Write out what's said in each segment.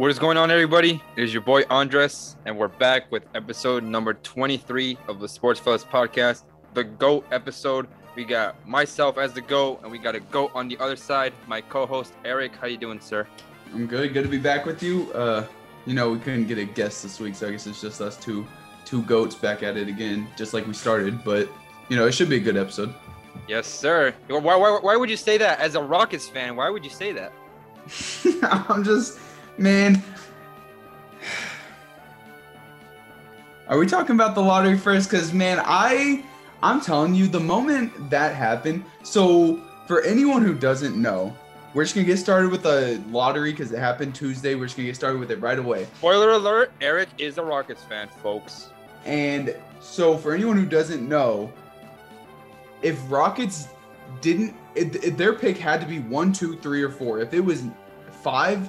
What is going on, everybody? It is your boy Andres, and we're back with episode number 23 of the Sports Fellas podcast, the GOAT episode. We got myself as the GOAT, and we got a GOAT on the other side, my co-host Eric. How you doing, sir? I'm good. Good to be back with you. Uh, you know, we couldn't get a guest this week, so I guess it's just us two, two goats back at it again, just like we started. But you know, it should be a good episode. Yes, sir. Why, why, why would you say that as a Rockets fan? Why would you say that? I'm just, man. Are we talking about the lottery first? Because man, I, I'm telling you, the moment that happened. So for anyone who doesn't know, we're just gonna get started with the lottery because it happened Tuesday. We're just gonna get started with it right away. Spoiler alert: Eric is a Rockets fan, folks. And so, for anyone who doesn't know, if Rockets didn't, if, if their pick had to be one, two, three, or four. If it was five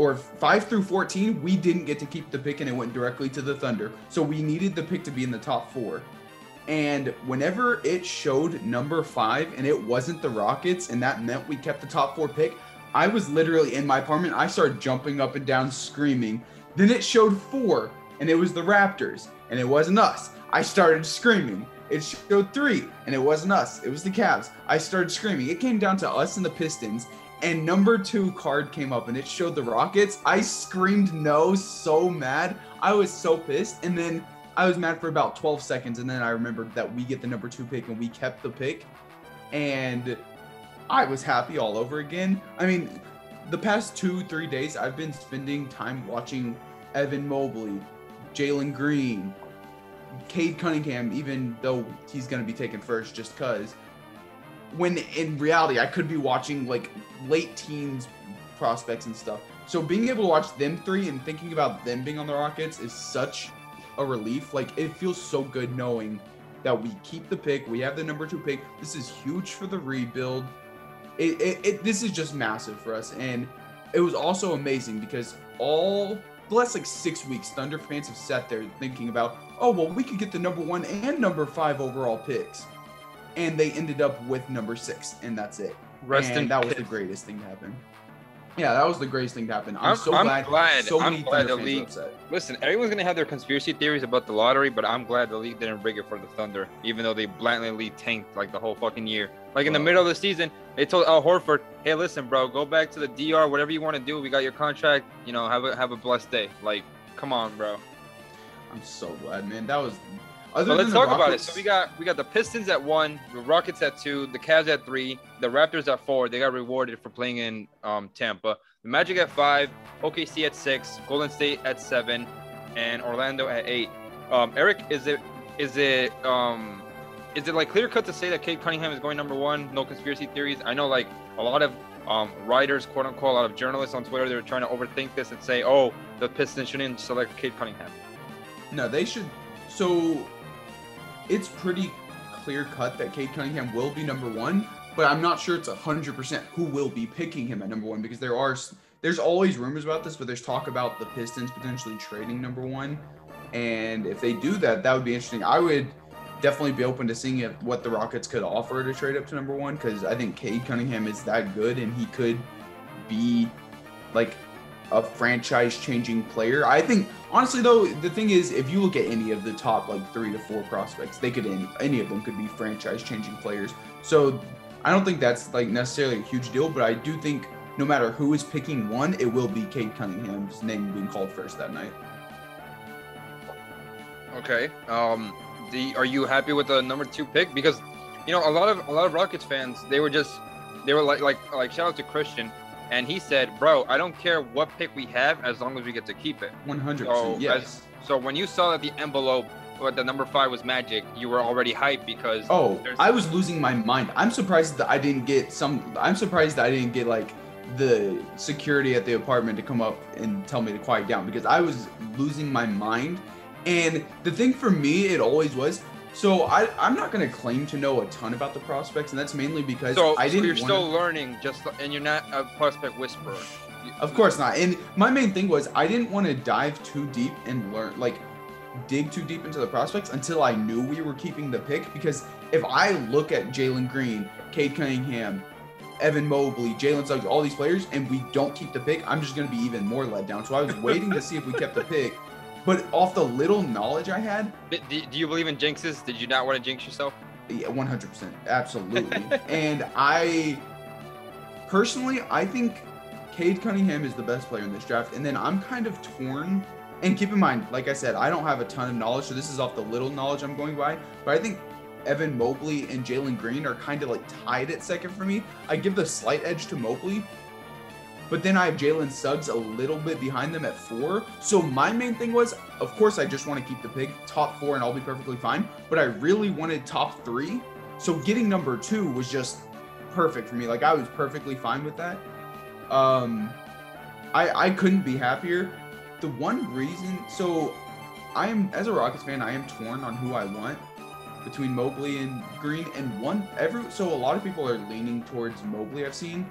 or five through 14, we didn't get to keep the pick and it went directly to the Thunder. So we needed the pick to be in the top four. And whenever it showed number five and it wasn't the Rockets, and that meant we kept the top four pick, I was literally in my apartment. I started jumping up and down, screaming. Then it showed four and it was the Raptors and it wasn't us. I started screaming. It showed three, and it wasn't us. It was the Cavs. I started screaming. It came down to us and the Pistons, and number two card came up, and it showed the Rockets. I screamed no so mad. I was so pissed, and then I was mad for about 12 seconds, and then I remembered that we get the number two pick, and we kept the pick, and I was happy all over again. I mean, the past two, three days, I've been spending time watching Evan Mobley, Jalen Green, Cade Cunningham, even though he's going to be taken first just because. When in reality, I could be watching like late teens prospects and stuff. So being able to watch them three and thinking about them being on the Rockets is such a relief. Like it feels so good knowing that we keep the pick. We have the number two pick. This is huge for the rebuild. It, it, it this is just massive for us, and it was also amazing because all the last like six weeks, Thunder fans have sat there thinking about, oh well, we could get the number one and number five overall picks, and they ended up with number six, and that's it. Rest and that was the greatest thing to happen. Yeah, that was the greatest thing to happen. I'm, I'm- so I'm glad, glad- so I'm many glad Thunder the league- Listen, everyone's gonna have their conspiracy theories about the lottery, but I'm glad the league didn't rig it for the Thunder, even though they blatantly tanked like the whole fucking year. Like in the middle of the season, they told Al Horford, "Hey, listen, bro, go back to the DR, whatever you want to do. We got your contract. You know, have a have a blessed day. Like, come on, bro." I'm so glad, man. That was. Other But let's talk about it. So we got we got the Pistons at one, the Rockets at two, the Cavs at three, the Raptors at four. They got rewarded for playing in um, Tampa. The Magic at five, OKC at six, Golden State at seven, and Orlando at eight. Um, Eric, is it is it um is it like clear cut to say that Cade Cunningham is going number one? No conspiracy theories. I know like a lot of um, writers, quote unquote, a lot of journalists on Twitter, they're trying to overthink this and say, oh, the Pistons shouldn't select Cade Cunningham. No, they should. So it's pretty clear cut that Cade Cunningham will be number one, but I'm not sure it's hundred percent who will be picking him at number one because there are there's always rumors about this, but there's talk about the Pistons potentially trading number one, and if they do that, that would be interesting. I would definitely be open to seeing if, what the Rockets could offer to trade up to number one because I think Cade Cunningham is that good and he could be like a franchise changing player. I think honestly though, the thing is if you look at any of the top like 3 to 4 prospects, they could any, any of them could be franchise changing players. So I don't think that's like necessarily a huge deal, but I do think no matter who is picking one, it will be Cade Cunningham's name being called first that night. Okay. Um, the are you happy with the number two pick? Because you know a lot of a lot of Rockets fans they were just they were like like like shout out to Christian, and he said, "Bro, I don't care what pick we have as long as we get to keep it." 100%. So yes. as, so when you saw that the envelope with the number five was Magic, you were already hyped because Oh, I was losing my mind. I'm surprised that I didn't get some. I'm surprised that I didn't get like the security at the apartment to come up and tell me to quiet down because I was losing my mind. And the thing for me, it always was. So I, I'm not gonna claim to know a ton about the prospects, and that's mainly because so, I didn't. So you're wanna- still learning, just and you're not a prospect whisperer. Of course not. And my main thing was I didn't want to dive too deep and learn like dig too deep into the prospects until I knew we were keeping the pick. Because if I look at Jalen Green, Cade Cunningham, Evan Mobley, Jalen Suggs, all these players, and we don't keep the pick, I'm just going to be even more let down. So I was waiting to see if we kept the pick. But off the little knowledge I had, Do, do you believe in jinxes? Did you not want to jinx yourself? yeah, 100%. Absolutely. and I personally, I think Cade Cunningham is the best player in this draft. And then I'm kind of torn. And keep in mind, like I said, I don't have a ton of knowledge, so this is off the little knowledge I'm going by. But I think Evan Mobley and Jalen Green are kind of like tied at second for me. I give the slight edge to Mobley, but then I have Jalen Suggs a little bit behind them at four. So my main thing was, of course, I just want to keep the pick top four and I'll be perfectly fine. But I really wanted top three. So getting number two was just perfect for me. Like I was perfectly fine with that. Um, I I couldn't be happier. The one reason, so I am as a Rockets fan, I am torn on who I want between Mobley and Green. And one every so a lot of people are leaning towards Mobley. I've seen.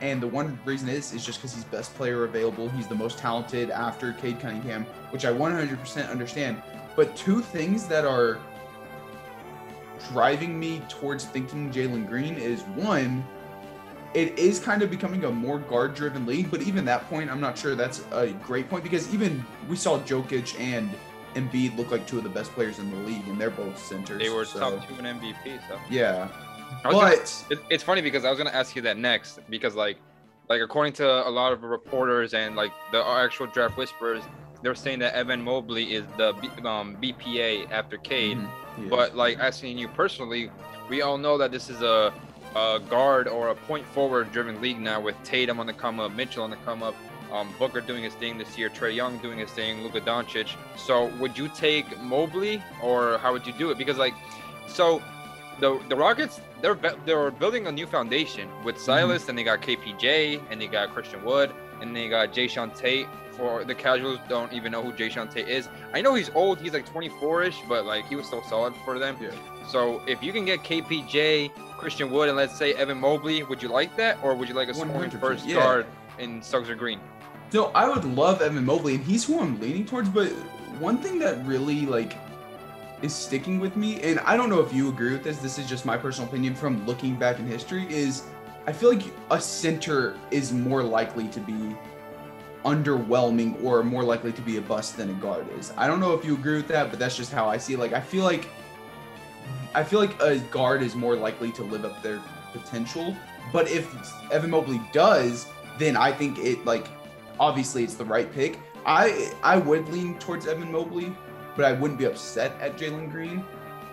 And the one reason is is just because he's best player available. He's the most talented after Cade Cunningham, which I 100% understand. But two things that are driving me towards thinking Jalen Green is one, it is kind of becoming a more guard driven league, but even that point, I'm not sure that's a great point because even we saw Jokic and Embiid look like two of the best players in the league, and they're both centers. They were so, top two in MVP. So Yeah. Was gonna- it, it's funny because I was gonna ask you that next because like like according to a lot of reporters and like the actual draft whispers, they're saying that Evan Mobley is the B, um, BPA after Cade. Mhm, he is. But like asking you personally, we all know that this is a, a guard or a point forward driven league now with Tatum on the come up, Mitchell on the come up, um, Booker doing his thing this year, Trae Young doing his thing, Luka Doncic. So would you take Mobley or how would you do it? Because like, so the the Rockets they're they're building a new foundation with mhm. Silas and they got KPJ and they got Christian Wood and they got Jae'Sean Tate. For the casuals, don't even know who Jae'Sean Tate is. I know he's old. He's like 24ish, but like he was so solid for them. Yeah. So if you can get KPJ, Christian Wood, and let's say Evan Mobley, would you like that, or would you like a scoring first yeah. guard in Suggs or Green? No, I would love Evan Mobley, and he's who I'm leaning towards. But one thing that really like is sticking with me, and I don't know if you agree with this. This is just my personal opinion from looking back in history. Is I feel like a center is more likely to be underwhelming or more likely to be a bust than a guard is. I don't know if you agree with that, but that's just how I see it. Like I feel like I feel like a guard is more likely to live up their potential. But if Evan Mobley does, then I think it like obviously it's the right pick. I I would lean towards Evan Mobley, but I wouldn't be upset at Jalen Green.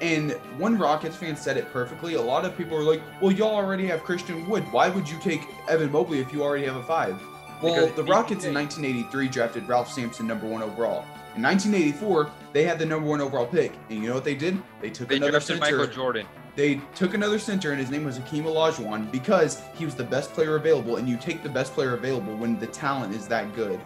And one Rockets fan said it perfectly. A lot of people are like, "Well, y'all already have Christian Wood. Why would you take Evan Mobley if you already have a five? Well, Because the Rockets in 1983 drafted Ralph Sampson number one overall. In 1984, they had the number one overall pick, and you know what they did? They took They another drafted center. Michael Jordan. They took another center, and his name was Hakeem Olajuwon because he was the best player available, and you take the best player available when the talent is that good.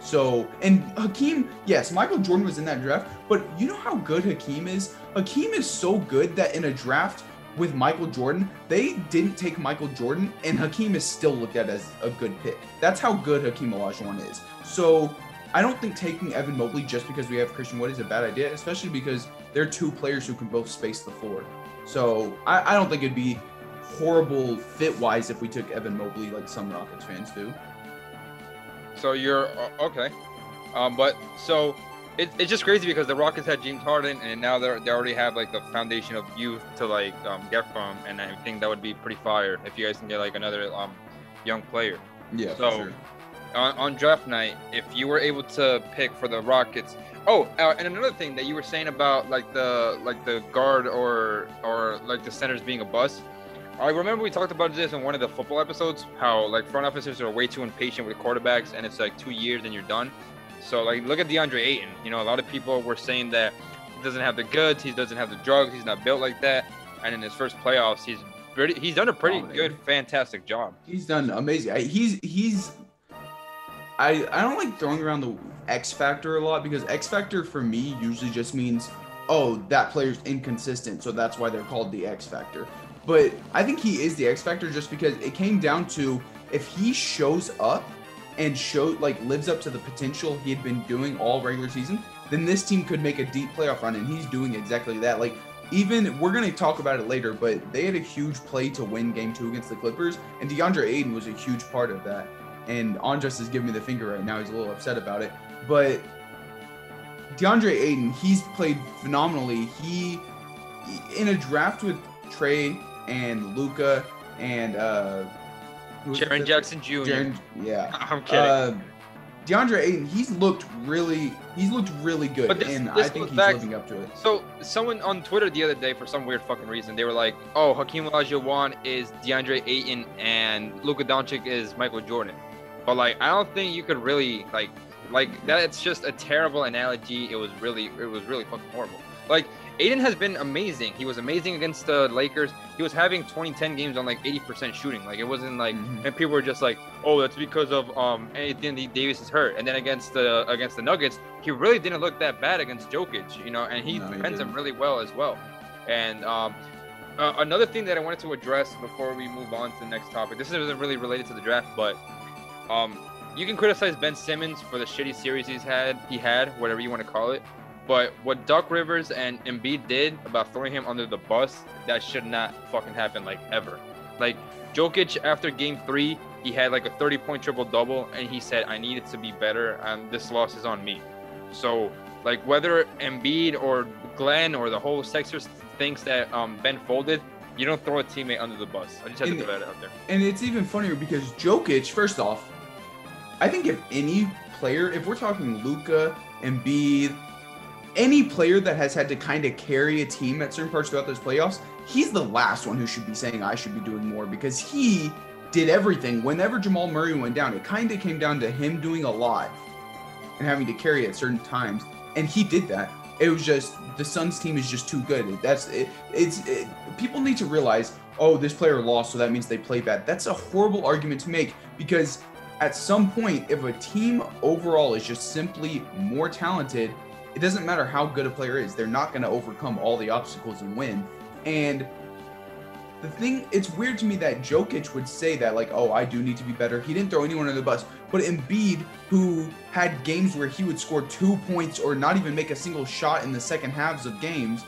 So, and Hakeem, yes, Michael Jordan was in that draft, but you know how good Hakeem is? Hakeem is so good that in a draft with Michael Jordan, they didn't take Michael Jordan, and Hakeem is still looked at as a good pick. That's how good Hakeem Olajuwon is. So, I don't think taking Evan Mobley just because we have Christian Wood is a bad idea, especially because they're two players who can both space the floor. So, I, I don't think it'd be horrible fit wise if we took Evan Mobley like some Rockets fans do. So you're okay, um, but so it, it's just crazy because the Rockets had James Harden, and now they they already have like the foundation of youth to like um, get from, and I think that would be pretty fire if you guys can get like another um, young player. Yeah, So- on, on draft night, if you were able to pick for the Rockets. Oh, uh, and another thing that you were saying about like the like the guard or or like the centers being a bust. I remember we talked about this in one of the football episodes. How like front officers are way too impatient with quarterbacks, and it's like two years and you're done. So like look at DeAndre Ayton. You know, a lot of people were saying that he doesn't have the goods, he doesn't have the drugs, he's not built like that. And in his first playoffs, he's pretty, he's done a pretty oh, Dominated. good, fantastic job. He's done amazing. He's he's. I I don't like throwing around the X factor a lot because X factor for me usually just means oh that player's inconsistent, so that's why they're called the X factor. But I think he is the X factor just because it came down to if he shows up and show like lives up to the potential he had been doing all regular season, then this team could make a deep playoff run, and he's doing exactly that. Like even we're gonna talk about it later, but they had a huge play to win game two against the Clippers, and DeAndre Ayton was a huge part of that. And Andres is giving me the finger right now. He's a little upset about it. But DeAndre Ayton, he's played phenomenally. He in a draft with Trae and Luka and uh who was the Jaren? Jackson Jr. Jaren, yeah. I'm kidding. Uh, DeAndre Ayton, he's looked really, he's looked really good, But this- and this I think he's back- living up to it. So someone on Twitter the other day, for some weird fucking reason, they were like, "Oh, Hakeem Olajuwon is DeAndre Ayton and Luka Doncic is Michael Jordan." But like, I don't think you could really like, like that's just a terrible analogy. It was really, it was really fucking horrible. Like, Ayton has been amazing. He was amazing against the Lakers. He was having 20-10 games on like 80% shooting. Like, it wasn't like, Mhm. and people were just like, "Oh, that's because of um Anthony Davis is hurt." And then against the against the Nuggets, he really didn't look that bad against Jokic, you know, and he No, defends him really well as well. And um, uh, another thing that I wanted to address before we move on to the next topic. This isn't really related to the draft, but um, you can criticize Ben Simmons for the shitty series he's had, he had, whatever you want to call it. But what Doc Rivers and Embiid did about throwing him under the bus, that should not fucking happen like ever. Like Jokic after game three, he had like a 30 point triple double, and he said, I needed to be better, and this loss is on me. So, like, whether Embiid or Glenn or the whole Sixers thinks that um, Ben folded, you don't throw a teammate under the bus. I just had to throw that out there. And it's even funnier because Jokic, first off, I think if any player, if we're talking Luka, Embiid, any player that has had to kind of carry a team at certain parts throughout those playoffs, he's the last one who should be saying I should be doing more because he did everything. Whenever Jamal Murray went down, it kind of came down to him doing a lot and having to carry at certain times, and he did that. It was just the Suns team is just too good. That's it. It's it, people need to realize, oh, this player lost, so that means they play bad. That's a horrible argument to make because at some point, if a team overall is just simply more talented, it doesn't matter how good a player is. They're not going to overcome all the obstacles and win. And the thing, it's weird to me that Jokic would say that, like, oh, I do need to be better. He didn't throw anyone under the bus. But Embiid, who had games where he would score two points or not even make a single shot in the second halves of games,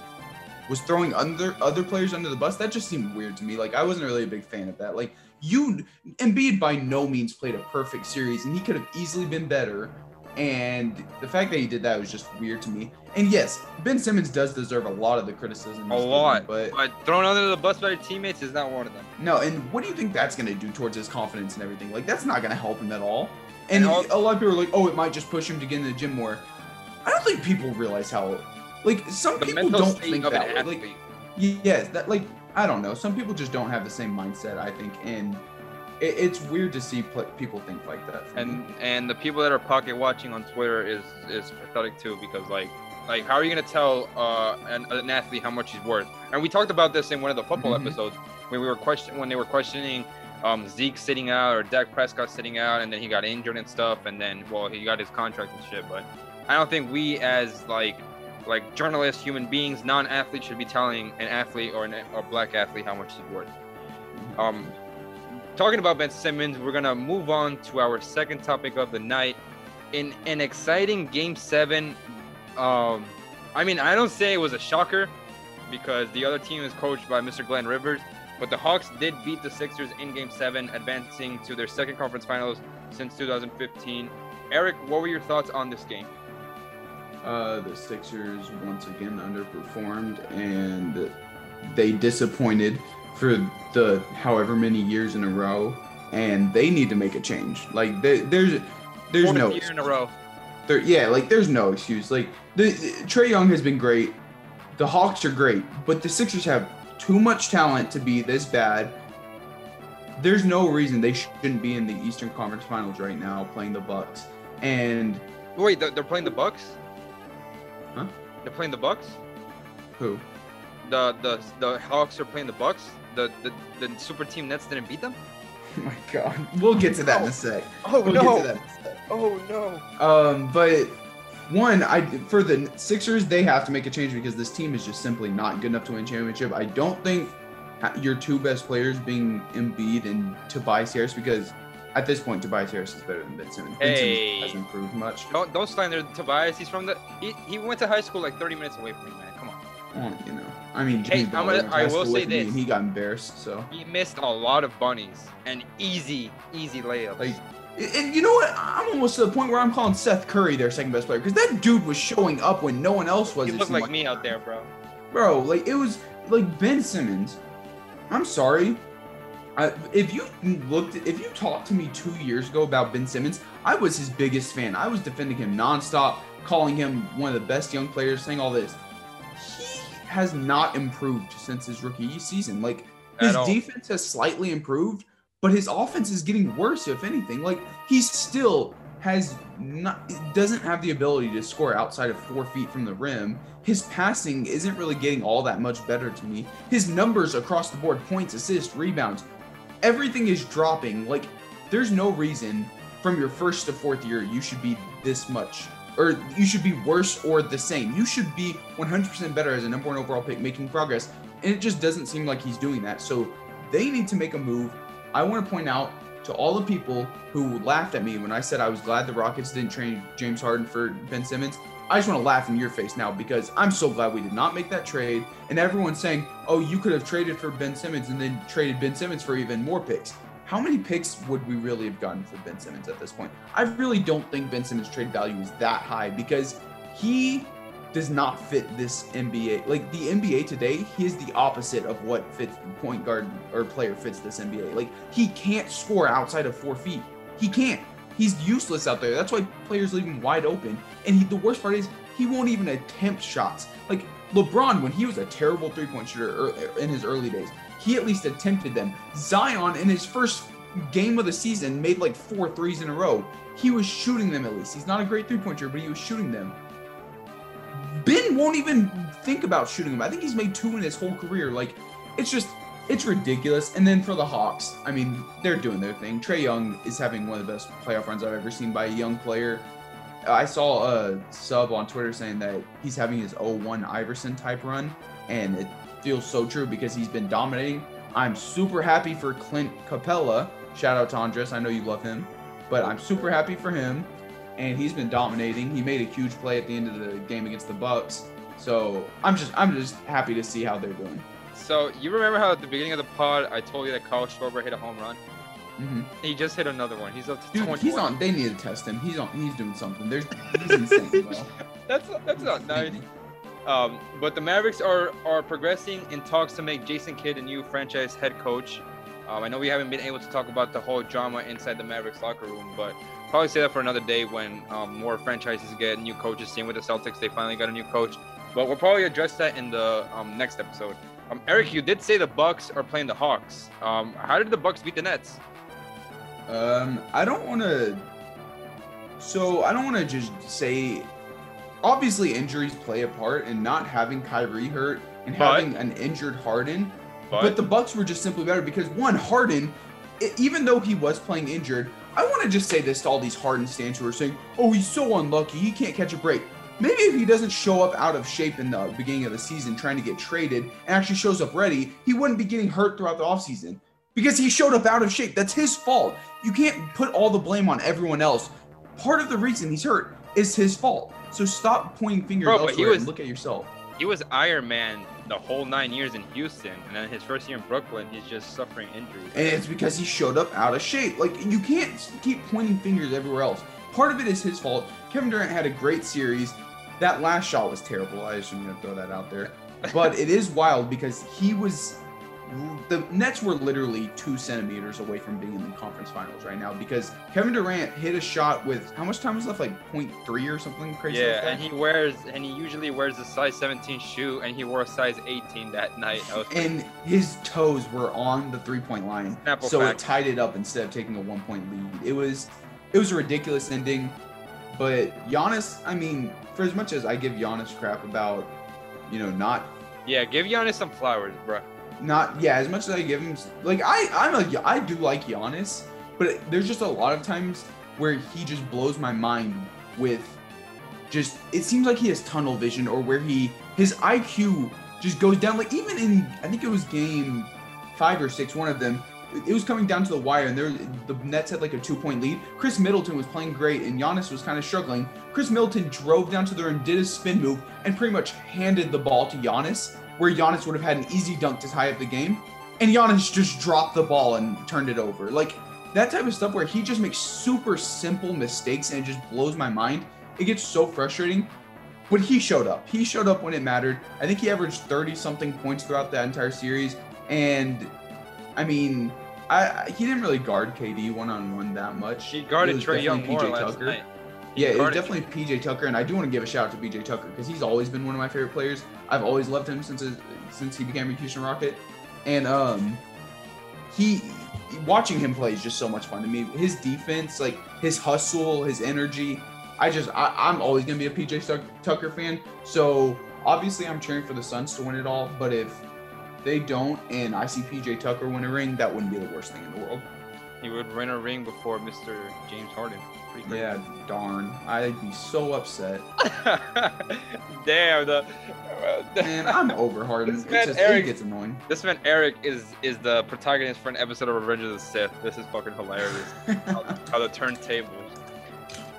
was throwing under other players under the bus. That just seemed weird to me. Like, I wasn't really a big fan of that. Like, you, Embiid by no means played a perfect series, and he could have easily been better. And the fact that he did that was just weird to me. And yes, Ben Simmons does deserve a lot of the criticism. A lot. but But thrown under the bus by your teammates is not one of them. no, and what do you think that's going to do towards his confidence and everything? Like, that's not going to help him at all. And And a lot of people are like, oh, it might just push him to get in the gym more. I don't think people realize how, like, some people don't think that. Like, yes, that, like, I don't know. Some people just don't have the same mindset, I think. And it, it's weird to see pl- people think like that. and and the people that are pocket watching on Twitter is is pathetic too because like like how are you gonna tell uh an, an athlete how much he's worth? And we talked about this in one of the football Mhm. episodes when we were question when they were questioning um Zeke sitting out or Dak Prescott sitting out and then he got injured and stuff and then well he got his contract and shit. But I don't think we as like like journalists, human beings, non-athletes should be telling an athlete or an, a black athlete how much he's worth. Um, talking about Ben Simmons, we're gonna move on to our second topic of the night. In an exciting Game Seven, um, I mean, I don't say it was a shocker because the other team is coached by Mr. Glenn Rivers, but the Hawks did beat the Sixers in Game Seven, advancing to their second conference finals since 2015. Eric, what were your thoughts on this game? Uh, the Sixers once again underperformed and they disappointed for the however many years in a row, and they need to make a change. Like there, there's there's Fourth no year in a row. there, yeah, like there's no excuse. Like the Trae Young has been great, the Hawks are great, but the Sixers have too much talent to be this bad. There's no reason they shouldn't be in the Eastern Conference Finals right now playing the Bucks. And Wait, they're, they're playing the Bucks. Huh? They're playing the Bucks. who? The the the Hawks are playing the Bucks. The the, the super team Nets didn't beat them. Oh my God, we'll get to that in a sec. Oh We'll get to that. in a sec. Oh no. Um, but one, I for the Sixers, they have to make a change because this team is just simply not good enough to win championship. I don't think your two best players being Embiid and Tobias Harris because at this point Tobias Harris is better than Ben Simmons. Ben Hey. Simmons hasn't improved much. Don't don't slander Tobias. He's from the he, he went to high school like 30 minutes away from me, man. Come on. Well, you know, I mean, Jimmy Hey, Butler gonna- I will say this. and he got embarrassed. So, He missed a lot of bunnies and easy, easy layups. like, and you know what? I'm almost to the point where I'm calling Seth Curry their second best player because that dude was showing up when no one else was. you it look seemed like me out there, bro. bro. Like it was like Ben Simmons. I'm sorry. I, if you looked, if you talked to me two years ago about Ben Simmons, I was his biggest fan. I was defending him nonstop, calling him one of the best young players, saying all this. Has not improved since his rookie season. Like his defense has slightly improved, but his offense is getting worse, if anything. Like he still has not doesn't have the ability to score outside of four feet from the rim. His passing isn't really getting all that much better to me. His numbers across the board, points, assists, rebounds, everything is dropping. Like there's no reason from your first to fourth year you should be this much or you should be worse or the same. You should be 100% better as a number one overall pick, making progress. And it just doesn't seem like he's doing that. So they need to make a move. I want to point out to all the people who laughed at me when I said I was glad the Rockets didn't trade James Harden for Ben Simmons. I just want to laugh in your face now because I'm so glad we did not make that trade. And everyone's saying, oh, you could have traded for Ben Simmons and then traded Ben Simmons for even more picks. How many picks would we really have gotten for Ben Simmons at this point? I really don't think Ben Simmons' trade value is that high because he does not fit this NBA. Like the NBA today, he is the opposite of what fits point guard or player fits this NBA. Like he can't score outside of four feet. He can't. He's useless out there. That's why players leave him wide open. And he, the worst part is he won't even attempt shots. Like LeBron, when he was a terrible three-point shooter in his early days, he at least attempted them. Zion, in his first game of the season, made like four threes in a row. He was shooting them at least. He's not a great three pointer, but he was shooting them. Ben won't even think about shooting them. I think he's made two in his whole career. Like, it's just, it's ridiculous. And then for the Hawks, I mean, they're doing their thing. Trae Young is having one of the best playoff runs I've ever seen by a young player. I saw a sub on Twitter saying that he's having his 01 Iverson type run, and it feels so true because he's been dominating. I'm super happy for Clint Capela. Shout out to Andres. I know you love him, but I'm super happy for him, and he's been dominating. He made a huge play at the end of the game against the Bucks. So I'm just I'm just happy to see how they're doing. So you remember how at the beginning of the pod I told you that Kyle Schwarber hit a home run? Mm-hmm. He just hit another one. He's up to Dude, 21. he's on. They need to test him. He's on. He's doing something. There's he's insane, bro. That's that's not nice. Um, but the Mavericks are are progressing in talks to make Jason Kidd a new franchise head coach. Um, I know we haven't been able to talk about the whole drama inside the Mavericks locker room, but probably say that for another day when um, more franchises get new coaches. Same with the Celtics, they finally got a new coach. But we'll probably address that in the um, next episode. Um, Eric, you did say the Bucks are playing the Hawks. Um, how did the Bucks beat the Nets? Um, I don't want to. So I don't want to just say. Obviously, injuries play a part, and not having Kyrie hurt and But- having an injured Harden. But, But, the Bucks were just simply better because one Harden, even though he was playing injured, I want to just say this to all these Harden stands who are saying, "Oh, he's so unlucky. He can't catch a break." Maybe if he doesn't show up out of shape in the beginning of the season trying to get traded and actually shows up ready, he wouldn't be getting hurt throughout the offseason because he showed up out of shape. That's his fault. You can't put all the blame on everyone else. Part of the reason he's hurt is his fault. So stop pointing fingers Bro, elsewhere was- and look at yourself. he was Iron Man the whole nine years in Houston, and then his first year in Brooklyn, he's just suffering injuries. And it's because he showed up out of shape. Like you can't keep pointing fingers everywhere else. Part of it is his fault. Kevin Durant had a great series. That last shot was terrible. I just gonna throw that out there. But it is wild because he was the Nets were literally two centimeters away from being in the conference finals right now because Kevin Durant hit a shot with how much time was left? Like 0.3 or something crazy. Yeah, like and he wears and he usually wears a size 17 shoe, and he wore a size 18 that night. And his toes were on the three point line, Snapple so fact. it tied it up instead of taking a one point lead. It was it was a ridiculous ending, but Giannis, I mean, for as much as I give Giannis crap about, you know, not yeah, give Giannis some flowers, bro. Not yeah, as much as I give him like I I'm a I do like Giannis, but there's just a lot of times where he just blows my mind with just it seems like he has tunnel vision or where he his IQ just goes down like even in I think it was game 5 or 6 one of them it was coming down to the wire, and there the Nets had like a two point lead. Khris Middleton was playing great, and Giannis was kind of struggling. Khris Middleton drove down to there and did a spin move, and pretty much handed the ball to Giannis, where Giannis would have had an easy dunk to tie up the game, and Giannis just dropped the ball and turned it over. Like that type of stuff where he just makes super simple mistakes and it just blows my mind. It gets so frustrating. But he showed up. He showed up when it mattered. I think he averaged 30 something points throughout that entire series. And I mean, I he didn't really guard KD one on one that much. He guarded Trae Young more PJ last Tucker. night. He Yeah, it was guarded- definitely PJ Tucker, and I do want to give a shout out to PJ Tucker because he's always been one of my favorite players. I've always loved him since his, since he became a Houston Rocket, and um, he watching him play is just so much fun to me. His defense, like his hustle, his energy. I just I, I'm always gonna be a PJ Tucker fan. So obviously I'm cheering for the Suns to win it all, but if they don't and I see PJ Tucker win a ring, that wouldn't be the worst thing in the world. He would win a ring before Mr. James Harden. Pretty. Yeah, darn. I'd be so upset. Damn the. Man, I'm over Harden. This man, just Eric- gets annoying. This man Eric is is the protagonist for an episode of Revenge of the Sith. This is fucking hilarious. how, how the turntables.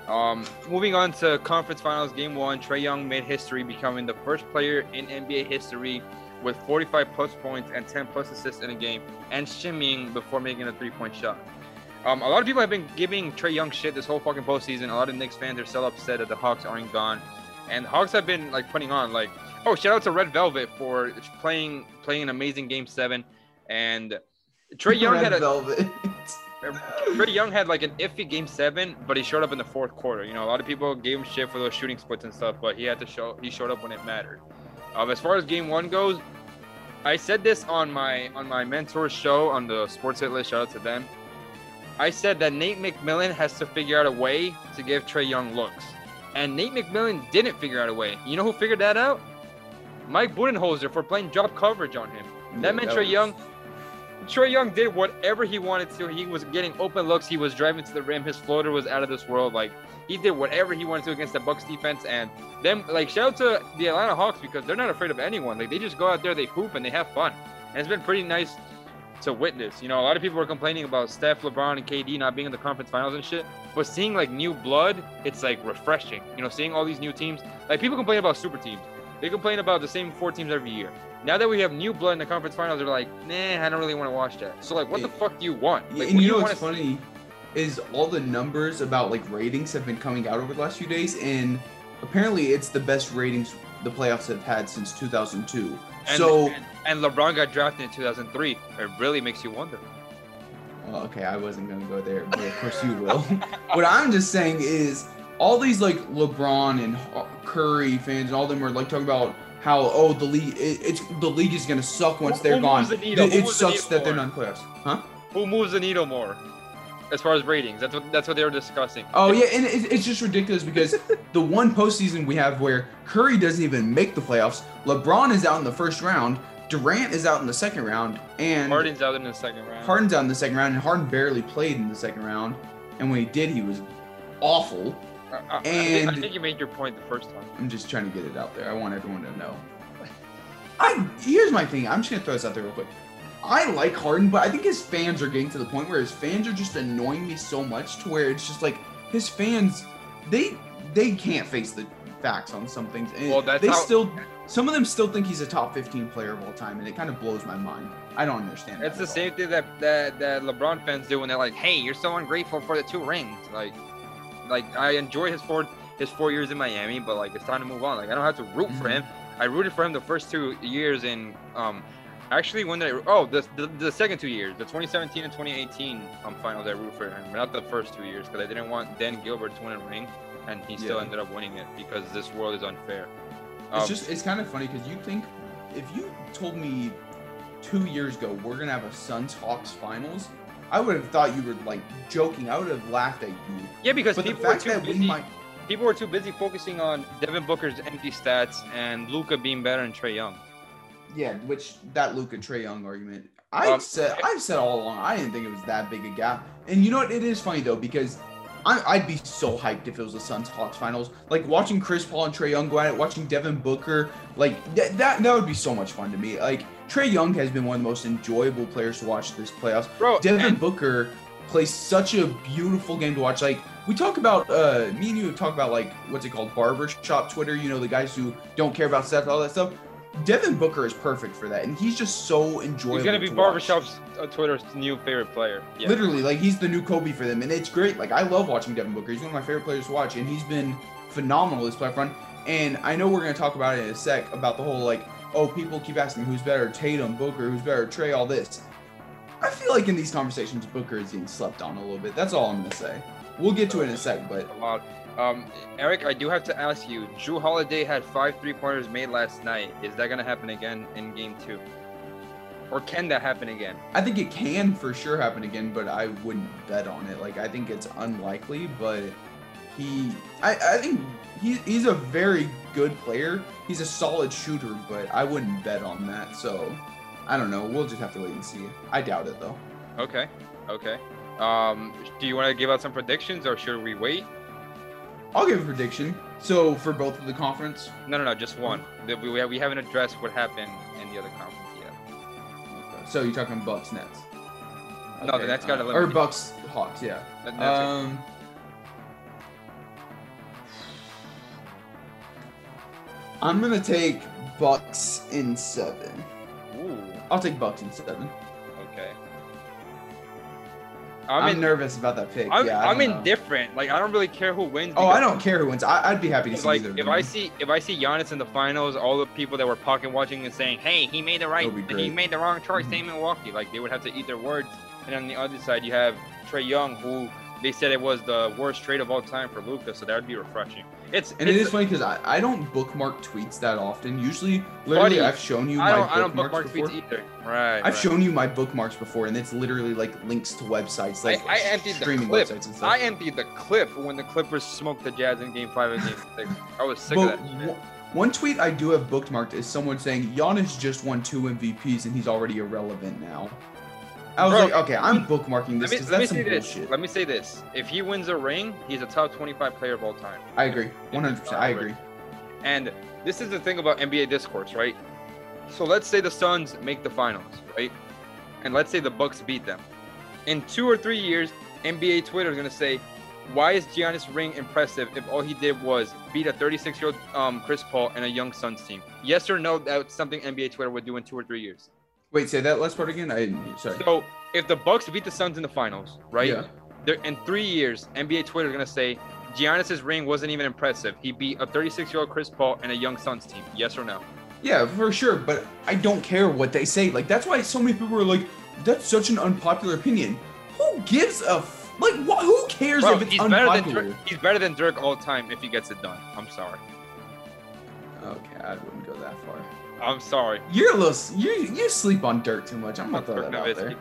Um, moving on to conference finals, game one. Trae Young made history, becoming the first player in NBA history with 45 plus points and 10 plus assists in a game, and shimmying before making a three-point shot. Um, a lot of people have been giving Trae Young shit this whole fucking postseason. A lot of Knicks fans are still upset that the Hawks aren't gone, and Hawks have been like putting on like, oh, shout out to Red Velvet for playing playing an amazing Game Seven, and Trae Young Red had a Velvet. Trae Young had like an iffy game seven, but he showed up in the fourth quarter. You know, a lot of people gave him shit for those shooting splits and stuff, but he had to show he showed up when it mattered. Um, as far as game one goes, I said this on my on my mentor's show on the Sports Hit List. Shout out to them. I said that Nate McMillan has to figure out a way to give Trae Young looks, and Nate McMillan didn't figure out a way. You know who figured that out? Mike Budenholzer for playing drop coverage on him. That meant Trae was- Young Trae Young did whatever he wanted to. He was getting open looks. He was driving to the rim. His floater was out of this world. Like he did whatever he wanted to against the Bucks defense. And them, like shout out to the Atlanta Hawks because they're not afraid of anyone. Like they just go out there, they hoop, and they have fun. And it's been pretty nice to witness. You know, a lot of people were complaining about Steph, LeBron, and KD not being in the conference finals and shit. But seeing like new blood, it's like refreshing. You know, seeing all these new teams. Like people complain about super teams. They complain about the same four teams every year. Now that we have new blood in the conference finals, they're like, nah, I don't really want to watch that. So like, what the fuck do you want? Like, and you know what's see? funny is all the numbers about like ratings have been coming out over the last few days, and apparently it's the best ratings the playoffs have had since 2002. And, so and, and LeBron got drafted in 2003. It really makes you wonder. Well, okay, I wasn't gonna go there, but of course you will. what I'm just saying is all these like LeBron and Curry fans and all them are like talking about how oh the league it, it's the league is gonna suck once Who- they're who gone. moves the needle? It, Who it moves the sucks needle that they're more? not in playoffs, huh? Who moves the needle more, as far as ratings? That's what that's what they were discussing. Oh yeah, and it, it's just ridiculous because the one postseason we have where Curry doesn't even make the playoffs, LeBron is out in the first round, Durant is out in the second round, and Harden's out in the second round. Harden's out in the second round, and Harden barely played in the second round, and when he did, he was awful. Uh, uh, I, I- I think, I think you made your point the first time. I'm just trying to get it out there. I want everyone to know. I here's my thing. I'm just gonna throw this out there real quick. I like Harden, but I think his fans are getting to the point where his fans are just annoying me so much to where it's just like his fans, they they can't face the facts on some things. And Well, that's they how- still some of them still think he's a top 15 player of all time, and it kind of blows my mind. I don't understand. It's the same thing that, that that LeBron fans do when they're like, "Hey, you're so ungrateful for the two rings." Like, like I enjoy his four his four years in Miami, but like it's time to move on. Like I don't have to root for Mhm. him. I rooted for him the first two years in um. Actually, when they oh the, the the second two years, the 2017 and 2018 um finals, I root for him, but not the first two years because I didn't want Dan Gilbert to win a ring, and he still Yeah. ended up winning it because this world is unfair. All. It's Um, just it's kind of funny because you think if you told me two years ago we're gonna have a Suns Hawks finals, I would have thought you were like joking. I would have laughed at you. yeah, because But the people were too that we busy. might people were too busy focusing on Devin Booker's empty stats and Luka being better than Trae Young. Yeah, which that Luka Trae Young argument. I Um, said I've said all along I didn't think it was that big a gap. And you know what? It is funny though because I, I'd be so hyped if it was the Suns Hawks finals. Like watching Chris Paul and Trae Young go at it, watching Devin Booker, like th- that that would be so much fun to me. Like Trae Young has been one of the most enjoyable players to watch this playoffs. Bro, Devin and- Booker plays such a beautiful game to watch. Like we talk about, uh, me and you talk about like what's it called, barber shop Twitter. You know, the guys who don't care about stats, all that stuff. Devin Booker is perfect for that, and he's just so enjoyable. he's gonna be to. Barbershop's uh, Twitter's new favorite player. Yeah. Literally, like he's the new Kobe for them, and it's great. Like I love watching Devin Booker. He's one of my favorite players to watch, and he's been phenomenal this playoff run. And I know we're gonna talk about it in a sec about the whole like, oh, people keep asking who's better, Tatum, Booker, who's better, Trae, all this. I feel like in these conversations, Booker is getting slept on a little bit. That's all I'm gonna say. We'll get to it in a sec, but a lot. Um, Eric, I do have to ask you. Jrue Holiday had five three pointers made last night. Is that gonna happen again in Game Two, or can that happen again? I think it can for sure happen again. But I wouldn't bet on it. Like I think it's unlikely, but he, I, I think he, he's a very good player. He's a solid shooter, but I wouldn't bet on that. So I don't know. We'll just have to wait and see. I doubt it though. Okay, okay. Um, do you want to give out some predictions, or should we wait? I'll give a prediction. So for both of the conference, No, no, no, just one. We, we haven't addressed what happened in the other conference yet. so you're talking Bucks Nets. No, the Nets got uh, or. Bucks Hawks. Yeah. That- that's it. Um. I'm gonna take Bucks in seven. Ooh, I'll take Bucks in seven. okay. I'm, I'm, in, nervous about that pick. I'm, yeah, I I'm indifferent. Like I don't really care who wins. Oh, I don't care who wins. I, I'd be happy to see like either. if them. I see if I see Giannis in the finals, all the people that were pocket watching and saying, "Hey, he made the right, he made the wrong choice, Mhm. stay in Milwaukee," like they would have to eat their words. And on the other side, you have Trae Young, who they said it was the worst trade of all time for Luka, so that would be refreshing. It's and it it's, funny because I, I don't bookmark tweets that often. Usually, literally, Buddy, I've shown you I my don't I don't bookmarks bookmark before. tweets either. Right. I've right. shown you my bookmarks before, and it's literally like links to websites, like I, I emptied the clip. websites and stuff. I emptied the clip when the Clippers smoked the Jazz in Game Five and Game Six. I was sick But of that. shit. one- one tweet I do have bookmarked is someone saying Giannis just won two MVPs and he's already irrelevant now. I was Bro, like, okay, I'm bookmarking Let this me, because let me that's some say this. bullshit. Let me say this. If he wins a ring, he's a top 25 player of all time. I agree, 100. percent I agree. And this is the thing about NBA discourse, right? So let's say the Suns make the finals, right? And let's say the Bucks beat them. In two or three years, NBA Twitter is gonna say, "Why is Giannis' ring impressive if all he did was beat a 36-year-old um, Chris Paul and a young Suns team?" Yes or no? That's something NBA Twitter would do in two or three years. Wait, say that last part again. I. Sorry. So if the Bucks beat the Suns in the finals, right? Yeah. There, in three years, NBA Twitter is gonna say Giannis's ring wasn't even impressive. He beat a 36-year-old Chris Paul and a young Suns team. Yes or no? Yeah, for sure. But I don't care what they say. Like that's why so many people are like, that's such an unpopular opinion. Who gives a f- like? What? Who cares Bro, if it's he's better than? Dirk, he's better than Dirk all time if he gets it done. I'm sorry. Okay, I wouldn't go that far. I'm sorry. You're a little. You you sleep on Dirk too much. I'm gonna throw that out there.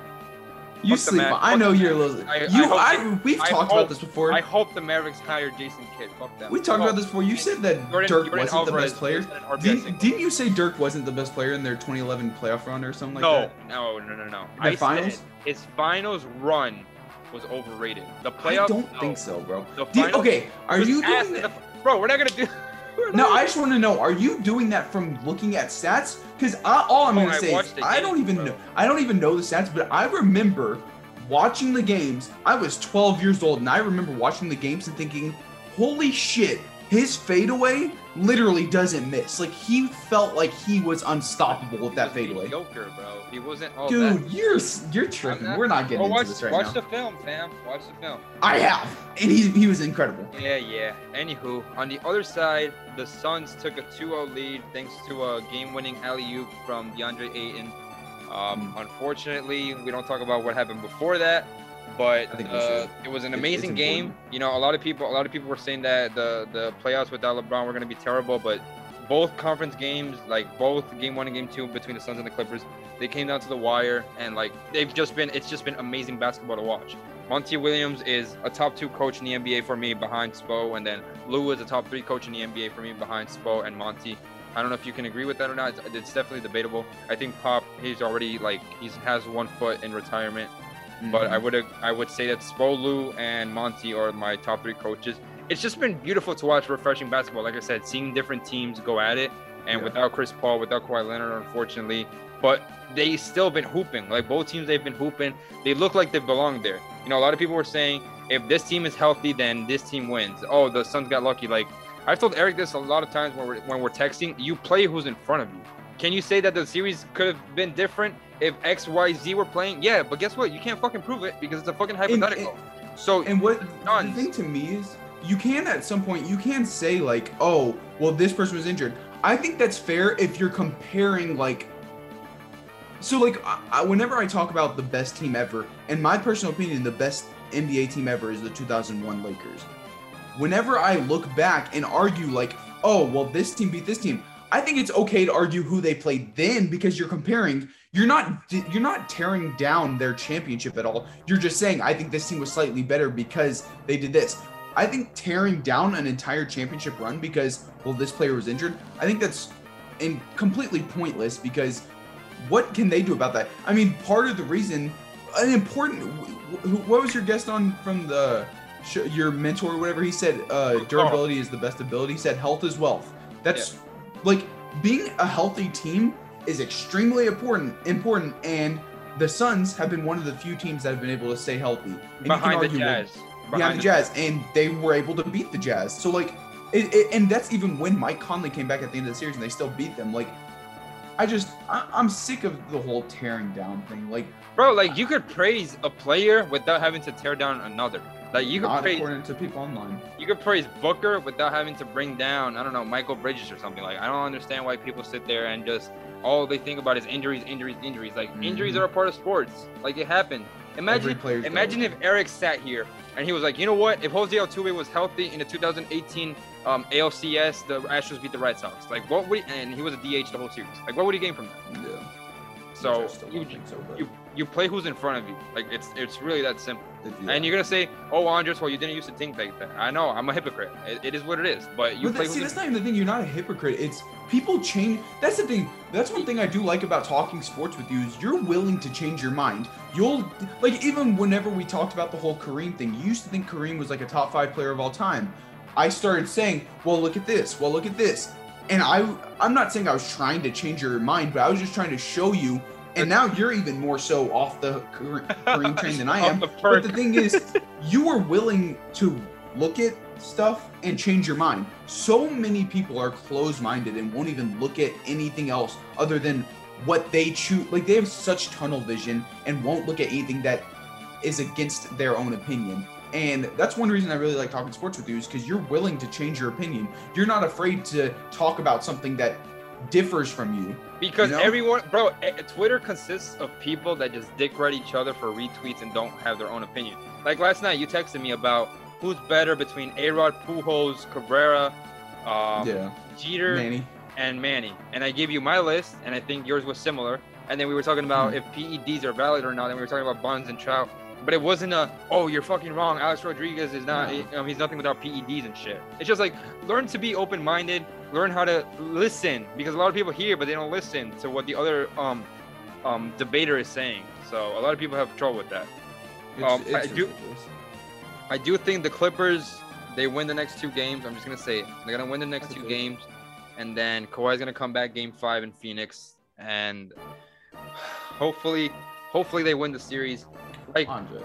You the sleep. On, I know you're a little. I- I you. I, they- we've I talked hope- about this before. I hope the Mavericks hire Jason Kidd. Fuck them. we talked Oh, about this before. You said that Jordan- Dirk Jordan wasn't the best player. RBI Didn't, you say Dirk wasn't the best player in their 2011 playoff run or something like no, that? no, no, no, no. The I finals? his finals run was overrated. The I playoffs. don't no. think so, bro. The Did- okay, are you doing the- Bro, we're not gonna do. We're No, I just want to know: Are you doing that from looking at stats? Because all I'm Oh, gonna I say is watched I don't even bro. know. I don't even know the stats, but I remember watching the games. I was 12 years old, and I remember watching the games and thinking, "Holy shit!" His fadeaway literally doesn't miss. Like he felt like he was unstoppable with that fadeaway. mediocre, bro. He wasn't all Dude, that. you're you're tripping. not- We're not getting Well, into watch, this right watch now. the film, fam. Watch the film. I have, and he he was incredible. Yeah, yeah. Anywho, on the other side, the Suns took a 2-0 lead thanks to a game-winning alley-oop from DeAndre Ayton. Um, unfortunately, we don't talk about what happened before that, but I think we uh, it was an amazing it's game. important. You know, a lot of people, a lot of people were saying that the the playoffs without LeBron were going to be terrible, but both conference games, like both game one and game two between the Suns and the Clippers, they came down to the wire, and like they've just been, it's just been amazing basketball to watch. Monty Williams is a top two coach in the NBA for me behind Spo, and then Lou is a top three coach in the NBA for me behind Spo and Monty. I don't know if you can agree with that or not. It's, it's definitely debatable. I think Pop, he's already like he has one foot in retirement. But I Mhm. would I would say that Spolu and Monty are my top three coaches. It's just been beautiful to watch refreshing basketball. Like I said, seeing different teams go at it, and Yeah. without Chris Paul, without Kawhi Leonard, unfortunately, but they still been hooping. Like both teams, they've been hooping. They look like they belong there. You know, a lot of people were saying if this team is healthy, then this team wins. Oh, the Suns got lucky. Like I've told Eric this a lot of times when we're when we're texting. You play who's in front of you. Can you say that the series could have been different if X, Y, Z were playing? Yeah, but guess what? You can't fucking prove it because it's a fucking hypothetical. so And what the thing to me is, you can at some point you can say like, oh, well, this person was injured. I think that's fair if you're comparing like. So like, I, I- whenever I talk about the best team ever, in my personal opinion, the best NBA team ever is the 2001 Lakers. Whenever I look back and argue like, oh, well, this team beat this team, I think it's okay to argue who they played then because you're comparing. You're not you're not tearing down their championship at all. You're just saying I think this team was slightly better because they did this. I think tearing down an entire championship run because well this player was injured. I think that's in completely pointless because what can they do about that? I mean, part of the reason an important wh- wh- what was your guest on from the your mentor or whatever he said uh durability is the best ability he said health is wealth that's like being a healthy team is extremely important important and the Suns have been one of the few teams that have been able to stay healthy And behind the Jazz. behind the Jazz, and they were able to beat the Jazz. So like, it, it, and that's even when Mike Conley came back at the end of the series and they still beat them. Like, I just I, I'm sick of the whole tearing down thing. Like, Bro, like you could praise a player without having to tear down another. Like you could not praise according to people online. you could praise Booker without having to bring down, I don't know, Mikal Bridges or something. Like I don't understand why people sit there and just all they think about is injuries, injuries, injuries. Like injuries Mhm. are a part of sports. Like it happened. Imagine imagine got if Eric sat here and he was like, you know what? If Jose Altuve was healthy in the 2018 um, ALCS, the Astros beat the Red Sox. Like what would he, and he was a DH the whole series. Like what would he gain from that? Yeah. So Which I still you so, you you play who's in front of you. Like it's it's really that simple. you- And you're gonna say, "Oh, Andres, well, you didn't use to think like that." I know, I'm a hypocrite. It, it is what it is. But you But play that, see, that's not even the thing. You're not a hypocrite. It's people change. That's the thing. That's one thing I do like about talking sports with you is you're willing to change your mind. You'll like even whenever we talked about the whole Kareem thing, you used to think Kareem was like a top five player of all time. I started saying, "Well, look at this. Well, look at this," and I I'm not saying I was trying to change your mind, but I was just trying to show you. And now you're even more so off the Kareem Kareem train than I am. the But the thing is, you are willing to look at stuff and change your mind. So many people are closed-minded and won't even look at anything else other than what they choose. Like they have such tunnel vision and won't look at anything that is against their own opinion. And that's one reason I really like talking sports with you is because you're willing to change your opinion. You're not afraid to talk about something that differs from you. Because you know? everyone, bro, eh, Twitter consists of people that just dick ride each other for retweets and don't have their own opinion. Like last night, you texted me about who's better between A-Rod, Pujols, Cabrera, um, yeah, Jeter, Manny. and Manny. And I gave you my list, and I think yours was similar. And then we were talking about Hmm. if PEDs are valid or not, and we were talking about Bonds and Trout. But it wasn't a, oh, you're fucking wrong. Alex Rodriguez is not, No. um, he's nothing without PEDs and shit. It's just like, learn to be open minded, learn how to listen, because a lot of people hear, but they don't listen to what the other um, um, debater is saying. So a lot of people have trouble with that. Um, I do- I do think the Clippers they win the next two games. I'm just gonna say it. They're gonna win the next That's two games, and then Kawhi's gonna come back game five in Phoenix, and hopefully, hopefully they win the series. Like, Andres.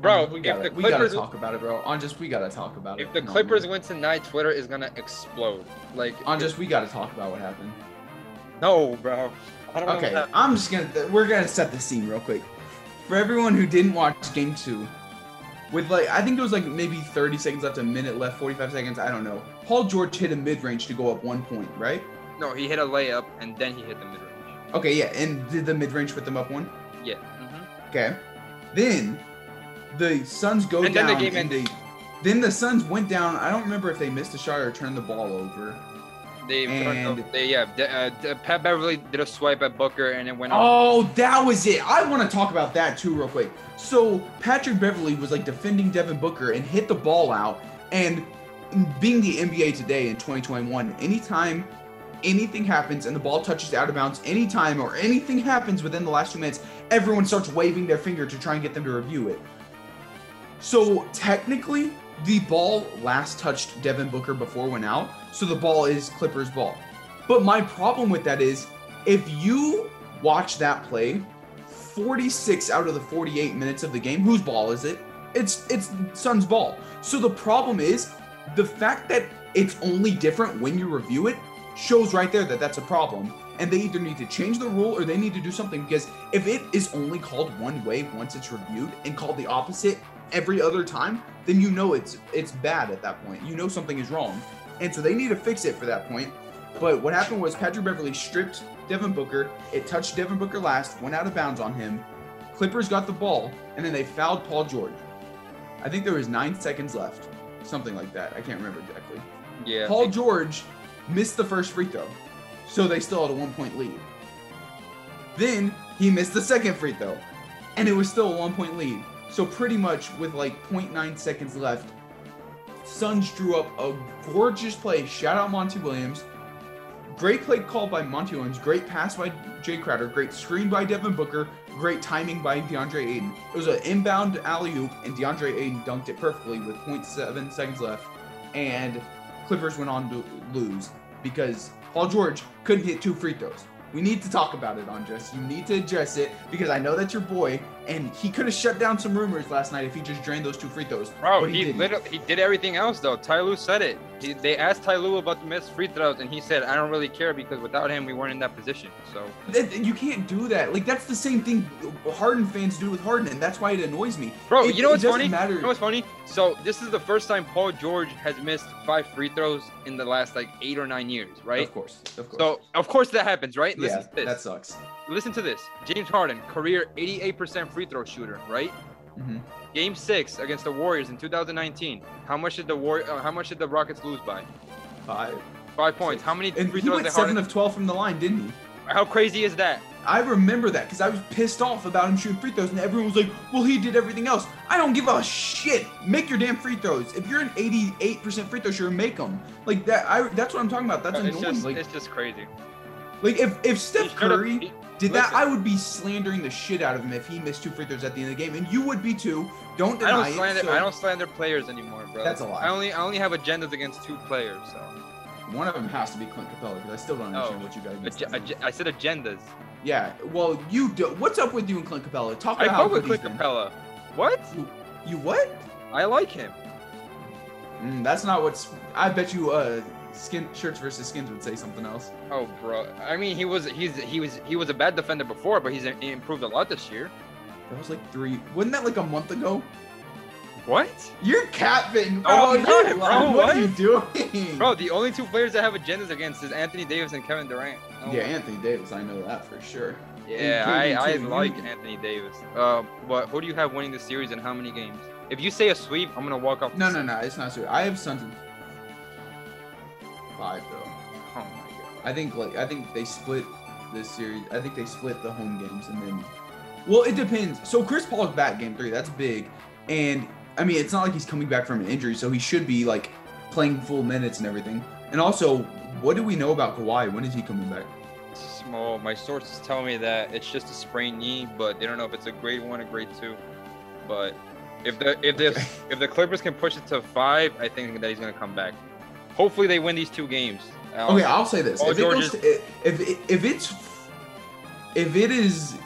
Bro, we if gotta, the we gotta talk about it, bro. On just we gotta talk about it. if the Come Clippers win tonight, Twitter is gonna explode. Like, on just we gotta talk about what happened. no, bro. I don't Okay, I'm just gonna. We're gonna set the scene real quick. For everyone who didn't watch Game Two, with like I think it was like maybe 30 seconds left, a minute left, 45 seconds. I don't know. Paul George hit a mid range to go up one point, right? No, he hit a layup and then he hit the mid range. Okay, yeah, and did the mid range put them up one? Yeah. hmm Okay. Then the Suns go And then down the game and they. Then the Suns went down. I don't remember if they missed a shot or turned the ball over. They, And- they yeah. uh, Pat Beverley did a swipe at Booker and it went off. Oh, that was it. I want to talk about that too, real quick. So Patrick Beverley was like defending Devin Booker and hit the ball out. And being the NBA today in 2021, anytime anything happens and the ball touches out of bounds, anytime or anything happens within the last two minutes, everyone starts waving their finger to try and get them to review it. So technically, the ball last touched Devin Booker before went out, so the ball is Clippers' ball. But my problem with that is if you watch that play, 46 out of the 48 minutes of the game, whose ball is it? It's it's Suns' ball. So the problem is the fact that it's only different when you review it shows right there that that's a problem. And they either need to change the rule or they need to do something because if it is only called one way once it's reviewed and called the opposite every other time, then you know it's it's bad at that point. You know something is wrong. And so they need to fix it for that point. But what happened was Patrick Beverley stripped Devin Booker. It touched Devin Booker last, went out of bounds on him. Clippers got the ball, and then they fouled Paul George. I think there was nine seconds left, something like that. I can't remember exactly. Yeah. Paul George missed the first free throw, so they still had a one point lead. Then he missed the second free throw, and it was still a one point lead. So pretty much with like 0.9 seconds left, Suns drew up a gorgeous play. Shout out Monty Williams. Great play called by Monty Williams. Great pass by Jae Crowder. Great screen by Devin Booker. Great timing by DeAndre Ayton. It was an inbound alley oop, and DeAndre Ayton dunked it perfectly with 0.7 seconds left. And Clippers went on to lose because Paul George couldn't hit two free throws. We need to talk about it, Andres. You need to address it because I know that's your boy, and he could have shut down some rumors last night if he just drained those two free throws. Bro, but he didn't. literally he did everything else though. Ty Lue said it. He, they asked Ty Lue about the missed free throws, and he said, "I don't really care because without him, we weren't in that position." So That- You can't do that. Like that's the same thing Harden fans do with Harden, and that's why it annoys me. Bro, It- you know what's funny? Matter. You know what's funny? So this is the first time Paul George has missed five free throws in the last like eight or nine years, right? Of course, of course. So of course that happens, right? Listen yeah, to this. that sucks. Listen to this. James Harden, career 88% free throw shooter, right? hmm Game six against the Warriors in 2019. How much did the War? Uh, how much did the Rockets lose by? Five. Five points. How many And free he throws went did seven Harden? of twelve from the line, didn't he? How crazy is that? I remember that because I was pissed off about him shooting free throws, and everyone was like, "Well, he did everything else." I don't give a shit. Make your damn free throws. If you're an 88% free throw shooter, make them. Like that. I. That's what I'm talking about. That's it's annoying. just, like, it's just crazy. like if if Steph Curry did that. I would be slandering the shit out of him if he missed two free throws at the end of the game, and you would be too. Don't I deny don't it. slander. so- I don't slander players anymore, bro. That's a lie. I only I only have agendas against two players. So One of them has to be Clint Capela because I still don't understand Oh, what you got against Ag- ag- I said agendas. Yeah, well, you do. What's up with you and Clint Capela? Talk I about how fuck with Clint. Capela. What? You what? I like him. Mm, that's not what's. I bet you, uh, skin shirts versus skins would say something else. Oh, bro. I mean, he was he's he was he was a bad defender before, but he's he improved a lot this year. That was like three. Wasn't that like a month ago? What? You're capping. No, bro. I'm not, bro. lying. What are you doing? Bro, the only two players that have agendas against is Anthony Davis and Kevin Durant. No Yeah, one. Anthony Davis. I know that for sure. Yeah, I, I like Anthony Davis. Um, but who do you have winning the series and how many games? If you say a sweep, I'm gonna walk off. No, no, no. It's not sweep. I have Suns five though. Oh my god. I think like I think they split this series. I think they split the home games and then. Well, it depends. So Chris Paul's back game three. That's big, and I mean it's not like he's coming back from an injury, so he should be like playing full minutes and everything. And also, what do we know about Kawhi? When is he coming back? Small. My sources tell me that it's just a sprained knee, but they don't know if it's a grade one or grade two. But if the if the Okay. if the Clippers can push it to five, I think that he's gonna come back. Hopefully they win these two games. Um, Okay, I'll say this: if it goes, to, if if if it's if it is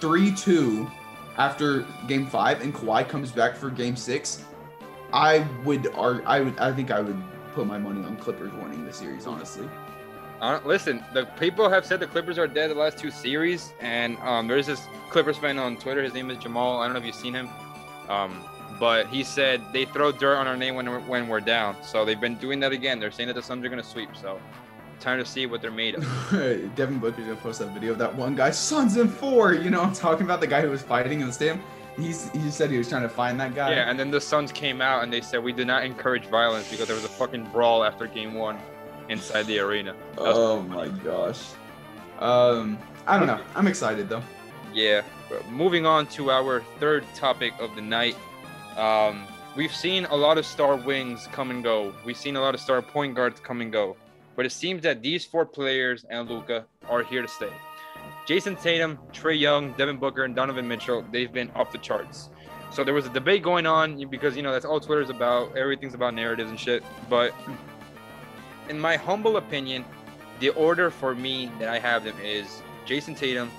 three two after Game Five and Kawhi comes back for Game Six, I would ar- I would I think I would put my money on Clippers winning the series. Honestly, Uh, listen, the people have said the Clippers are dead the last two series, and um, there's this Clippers fan on Twitter. His name is Jamal. I don't know if you've seen him, um, but he said they throw dirt on our name when we're, when we're down. So they've been doing that again. They're saying that the Suns are gonna sweep. So time to see what they're made of. Devin Booker's gonna post that video of that one guy, Suns in four. You know, I'm talking about the guy who was fighting in the stand. He's he just said he was trying to find that guy. Yeah, and then the Suns came out and they said we did not encourage violence because there was a fucking brawl after Game One inside the arena. Oh my gosh. Um, I don't know. I'm excited though. Yeah. but Moving on to our third topic of the night. Um, we've seen a lot of star wings come and go. We've seen a lot of star point guards come and go. But it seems that these four players and Luka are here to stay. Jayson Tatum, Trae Young, Devin Booker, and Donovan Mitchell, they've been off the charts. So there was a debate going on because you know that's all Twitter's about. Everything's about narratives and shit. But in my humble opinion, the order for me that I have them is Jayson Tatum,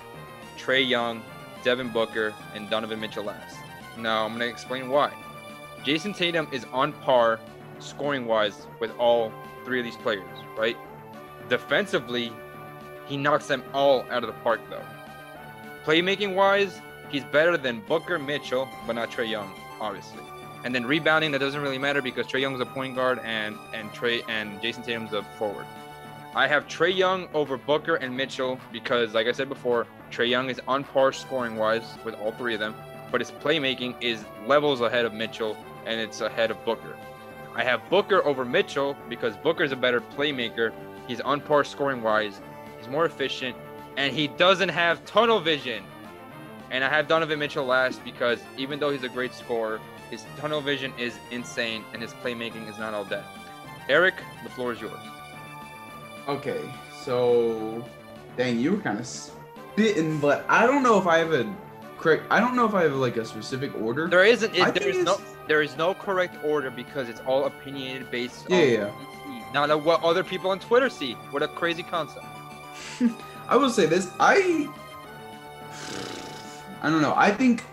Trae Young, Devin Booker, and Donovan Mitchell last. Now I'm gonna explain why. Jayson Tatum is on par scoring wise with all three of these players, right? Defensively, he knocks them all out of the park though. Playmaking wise, he's better than Booker Mitchell, but not Trae Young, obviously. And then rebounding, that doesn't really matter because Trae Young's a point guard and and Trae and Jayson Tatum's a forward. I have Trae Young over Booker and Mitchell because, like I said before, Trae Young is on par scoring wise with all three of them, but his playmaking is levels ahead of Mitchell and it's ahead of Booker. I have Booker over Mitchell because Booker's a better playmaker. He's on par scoring wise. He's more efficient, and he doesn't have tunnel vision. And I have Donovan Mitchell last because even though he's a great scorer, his tunnel vision is insane and his playmaking is not all that. Eric, the floor is yours. Okay, so dang, you were kind of spitting, but I don't know if I have a correct. I don't know if I have like a specific order. There isn't. It, there is no. There is no correct order because it's all opinionated based Yeah, on yeah. what we not on what other people on Twitter see. What a crazy concept. I will say this. I I don't know. I think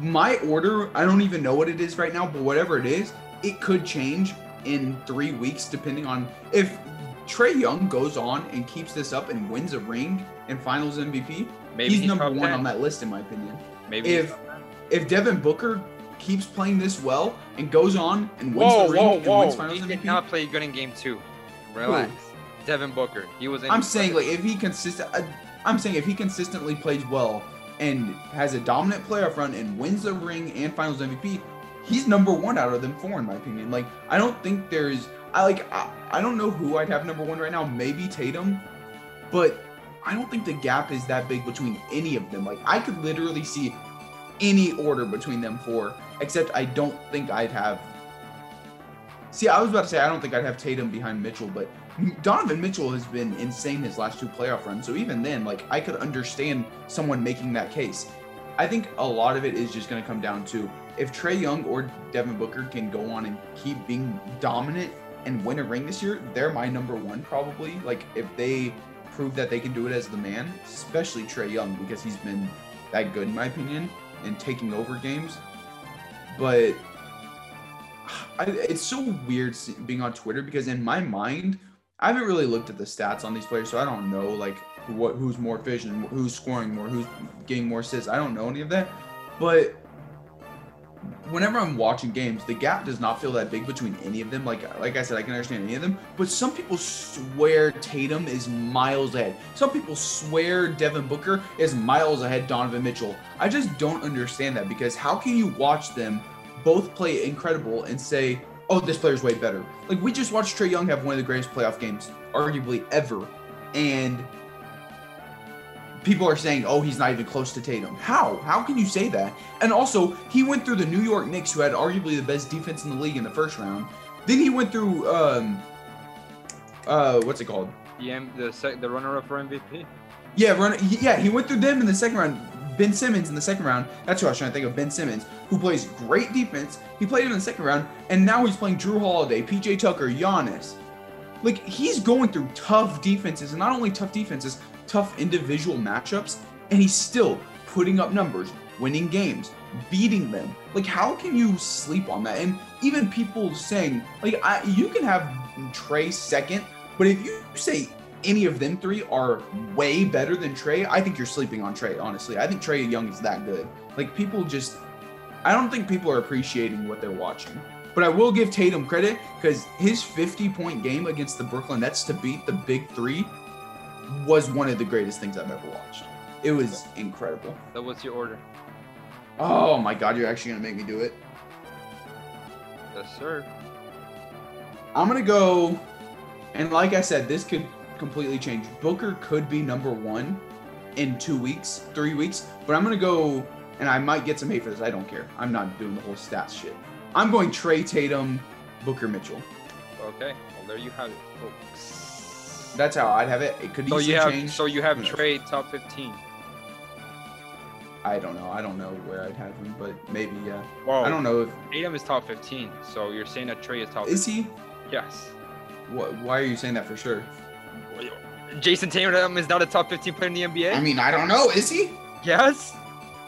my order, I don't even know what it is right now, but whatever it is, it could change in three weeks depending on if Trae Young goes on and keeps this up and wins a ring and finals MVP, Maybe he's, number one 10. on that list in my opinion. Maybe if- If Devin Booker keeps playing this well and goes on and wins Whoa, the ring whoa, and whoa! wins finals He MVP, did not play good in game two. Relax. Devin Booker. He was in. I'm saying like if he consistent, uh, I'm saying if he consistently plays well and has a dominant playoff run and wins the ring and Finals MVP, he's number one out of them four in my opinion. Like I don't think there's, I like, I, I don't know who I'd have number one right now. Maybe Tatum, but I don't think the gap is that big between any of them. Like I could literally see any order between them four, except I don't think I'd have. See, I was about to say I don't think I'd have Tatum behind Mitchell, but Donovan Mitchell has been insane his last two playoff runs. So even then, like I could understand someone making that case. I think a lot of it is just going to come down to if Trae Young or Devin Booker can go on and keep being dominant and win a ring this year, they're my number one probably. Like if they prove that they can do it as the man, especially Trae Young because he's been that good in my opinion and taking over games. But I, it's so weird being on Twitter because in my mind, I haven't really looked at the stats on these players, so I don't know like what who's more efficient, who's scoring more, who's getting more assists. I don't know any of that. But whenever I'm watching games, the gap does not feel that big between any of them. Like like I said, I can understand any of them. But some people swear Tatum is miles ahead. Some people swear Devin Booker is miles ahead Donovan Mitchell. I just don't understand that because how can you watch them both play incredible and say, "Oh, this player's way better"? Like we just watched Trae Young have one of the greatest playoff games, arguably ever, and people are saying, "Oh, he's not even close to Tatum." How? How can you say that? And also, he went through the New York Knicks, who had arguably the best defense in the league in the first round. Then he went through, um, uh, what's it called? the M- the sec- the runner up for MVP. Yeah, run. Yeah, he went through them in the second round. Ben Simmons in the second round. That's who I was trying to think of. Ben Simmons, who plays great defense. He played him in the second round, and now he's playing Jrue Holiday, PJ Tucker, Giannis. Like he's going through tough defenses, and not only tough defenses, tough individual matchups, and he's still putting up numbers, winning games, beating them. Like how can you sleep on that? And even people saying like I, you can have Trae second, but if you say any of them three are way better than Trae, I think you're sleeping on Trae, honestly. I think Trae Young is that good. Like people just I don't think people are appreciating what they're watching. But I will give Tatum credit because his 50 point game against the Brooklyn Nets to beat the big three was one of the greatest things I've ever watched. It was incredible. So what's your order? Oh my god, you're actually gonna make me do it. Yes, sir. I'm gonna go, and like I said, this could completely change. Booker could be number one in two weeks, three weeks, but I'm gonna go, and I might get some hate for this. I don't care. I'm not doing the whole stats shit. I'm going Trae Tatum, Booker Mitchell. Okay. Well, there you have it. That's how I'd have it. It could So easily you have change. so you have? Trae top 15. I don't know. I don't know where I'd have him, but maybe yeah. Well, I don't know if Tatum is top 15. So you're saying that Trae is top. is he. Yes. What? Why are you saying that for sure? Jayson Tatum is not a top 15 player in the NBA. I mean, I don't know. Is he? yes.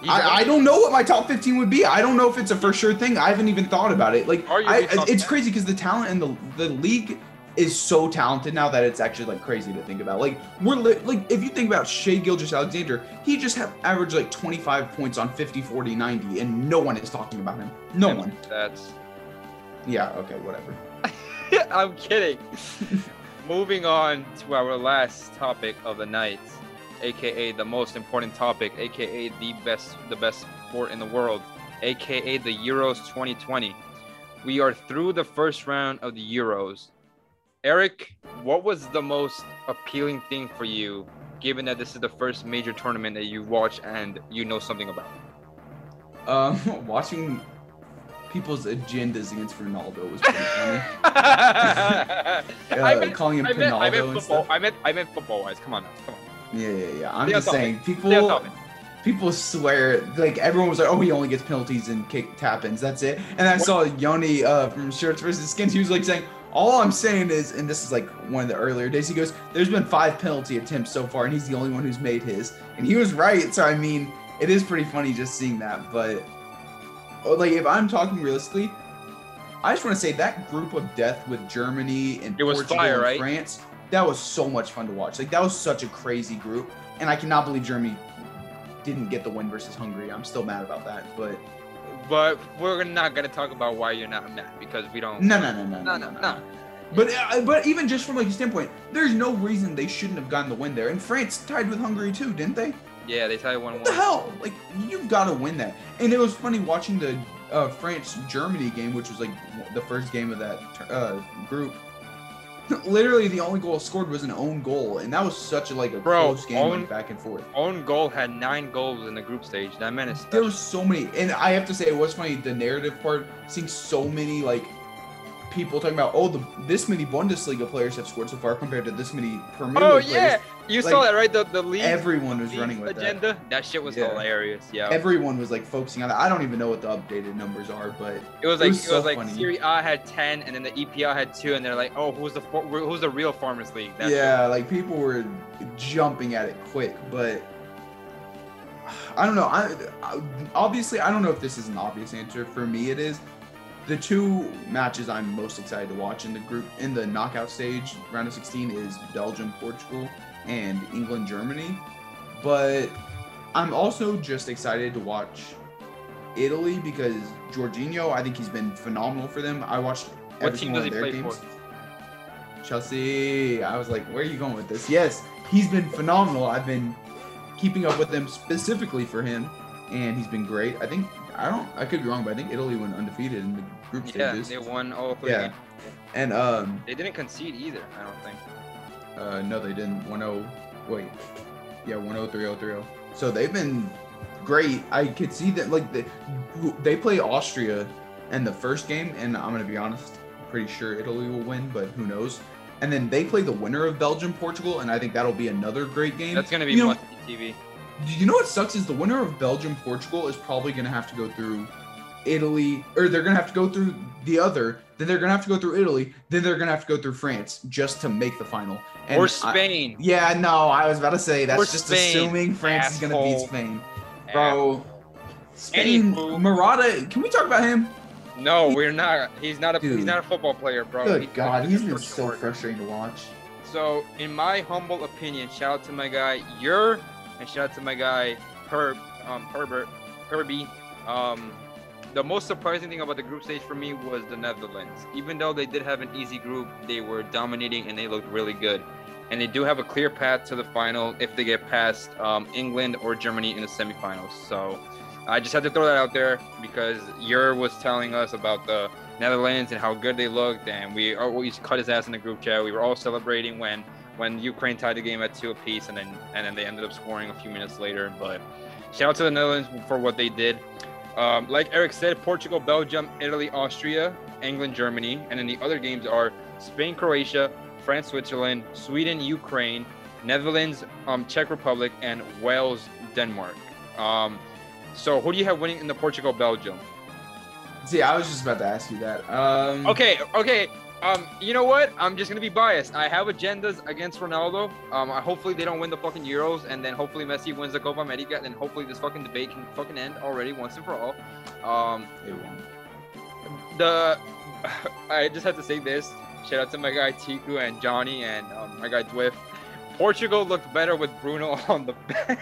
I, I, don't know what my top 15 would be. I don't know if it's a for sure thing. I haven't even thought about it. Like, I, it's 10. crazy because the talent in the the league is so talented now that it's actually like crazy to think about. Like, we're li- like if you think about Shai Gilgeous-Alexander, he just have averaged like 25 points on 50, 40, 90, and no one is talking about him. No one. That's. Yeah. Okay. Whatever. I'm kidding. Moving on to our last topic of the night, aka the most important topic, aka the best the best sport in the world, aka the Euros 2020. We are through the first round of the Euros. Eric, what was the most appealing thing for you, given that this is the first major tournament that you watch and you know something about? Um, watching people's agendas against Ronaldo was pretty funny. I Uh, meant, calling him I meant, I meant football. I meant, I meant football wise. Come on now. Come on. Yeah, yeah, yeah. I'm just saying, people, Stay on topic. people swear like everyone was like, oh, he only gets penalties and kick tap-ins. That's it. And I What? saw Yoni uh, from Shirts versus Skins. He was like saying, all I'm saying is, and this is like one of the earlier days. He goes, there's been five penalty attempts so far, and he's the only one who's made his. And he was right. So I mean, it is pretty funny just seeing that. But oh, like, if I'm talking realistically. I just want to say that group of death with Germany and It was Portugal fire, and right? France, that was so much fun to watch. Like that was such a crazy group, and I cannot believe Germany didn't get the win versus Hungary. I'm still mad about that, but But we're not gonna talk about why you're not mad because we don't. no, no, no, no, no, no, no. But uh, but even just from like a standpoint, there's no reason they shouldn't have gotten the win there. And France tied with Hungary too, didn't they? Yeah, they tell you one What the hell? Like you've got to win that. And it was funny watching the uh, France Germany game, which was like the first game of that uh, group. Literally, the only goal scored was an own goal, and that was such a like a Bro, close game, own- like, back and forth. Own goal had nine goals in the group stage. That meant. There was so many, and I have to say it was funny. The narrative part, seeing so many like people talking about, oh, the this many Bundesliga players have scored so far compared to this many Premier Oh League yeah, players. You Like, saw that right? The the league. Everyone was running with that. agenda. That. shit was Yeah. hilarious. Yeah. Everyone was like focusing on that. I don't even know what the updated numbers are, but it was it like was it so was like funny. Serie A had ten, and then the EPL had two, and they're like, oh, who's the who's the real Farmers League? That's yeah, like people were jumping at it quick, but I don't know. I, I obviously I don't know if this is an obvious answer. For me, it is. The two matches I'm most excited to watch in the group in the knockout stage, round of 16, is Belgium, Portugal, and England, Germany. But I'm also just excited to watch Italy because Jorginho, I think he's been phenomenal for them. I watched What every team single does he of their play games. for? Chelsea. I was like, where are you going with this? Yes, he's been phenomenal. I've been keeping up with them specifically for him, and he's been great. I think I don't. I could be wrong, but I think Italy went undefeated in the group Yeah, stages. they won all three. Yeah. games. And um, They didn't concede either. I don't think. Uh, no, they didn't. 1-0. Wait, yeah, 1-0, 3-0, 3-0. So they've been great. I could see that like they they play Austria in the first game, and I'm gonna be honest, pretty sure Italy will win, but who knows? And then they play the winner of Belgium Portugal, and I think that'll be another great game. That's gonna be You know- TV. You know what sucks is the winner of Belgium Portugal is probably gonna have to go through Italy, or they're gonna have to go through the other. Then they're gonna have to go through Italy. Then they're gonna have to go through France just to make the final. And or I- Spain. yeah, no, I was about to say that's Or just Spain, assuming France is gonna beat. Spain, bro. Spain, Anywho. Morata. Can we talk about him? No, we're not. He's not a Dude. he's not a football player, bro. Good He's- God, he's been so frustrating to watch. So, in my humble opinion, shout out to my guy Yer, and shout out to my guy Herb, um, Herbert, Herbie. Um, the most surprising thing about the group stage for me was the Netherlands. Even though they did have an easy group, they were dominating and they looked really good. And they do have a clear path to the final if they get past um, England or Germany in the semifinals. So I just had to throw that out there because Yer was telling us about the Netherlands and how good they looked, and we always cut his ass in the group chat. We were all celebrating when when Ukraine tied the game at two apiece, and then and then they ended up scoring a few minutes later. But shout out to the Netherlands for what they did. Um, like Eric said, Portugal, Belgium, Italy, Austria, England, Germany, and then the other games are Spain, Croatia, France, Switzerland, Sweden, Ukraine, Netherlands, um, Czech Republic, and Wales, Denmark. Um, so who do you have winning in the Portugal Belgium? See, I was just about to ask you that. Um, Okay, okay. Um, you know what? I'm just gonna be biased. I have agendas against Ronaldo. Um, I, hopefully they don't win the fucking Euros, and then hopefully Messi wins the Copa America, and then hopefully this fucking debate can fucking end already once and for all. Um, the I just have to say this. Shout out to my guy Tiku and Johnny and um, my guy Dwiff. Portugal looked better with Bruno on the bench.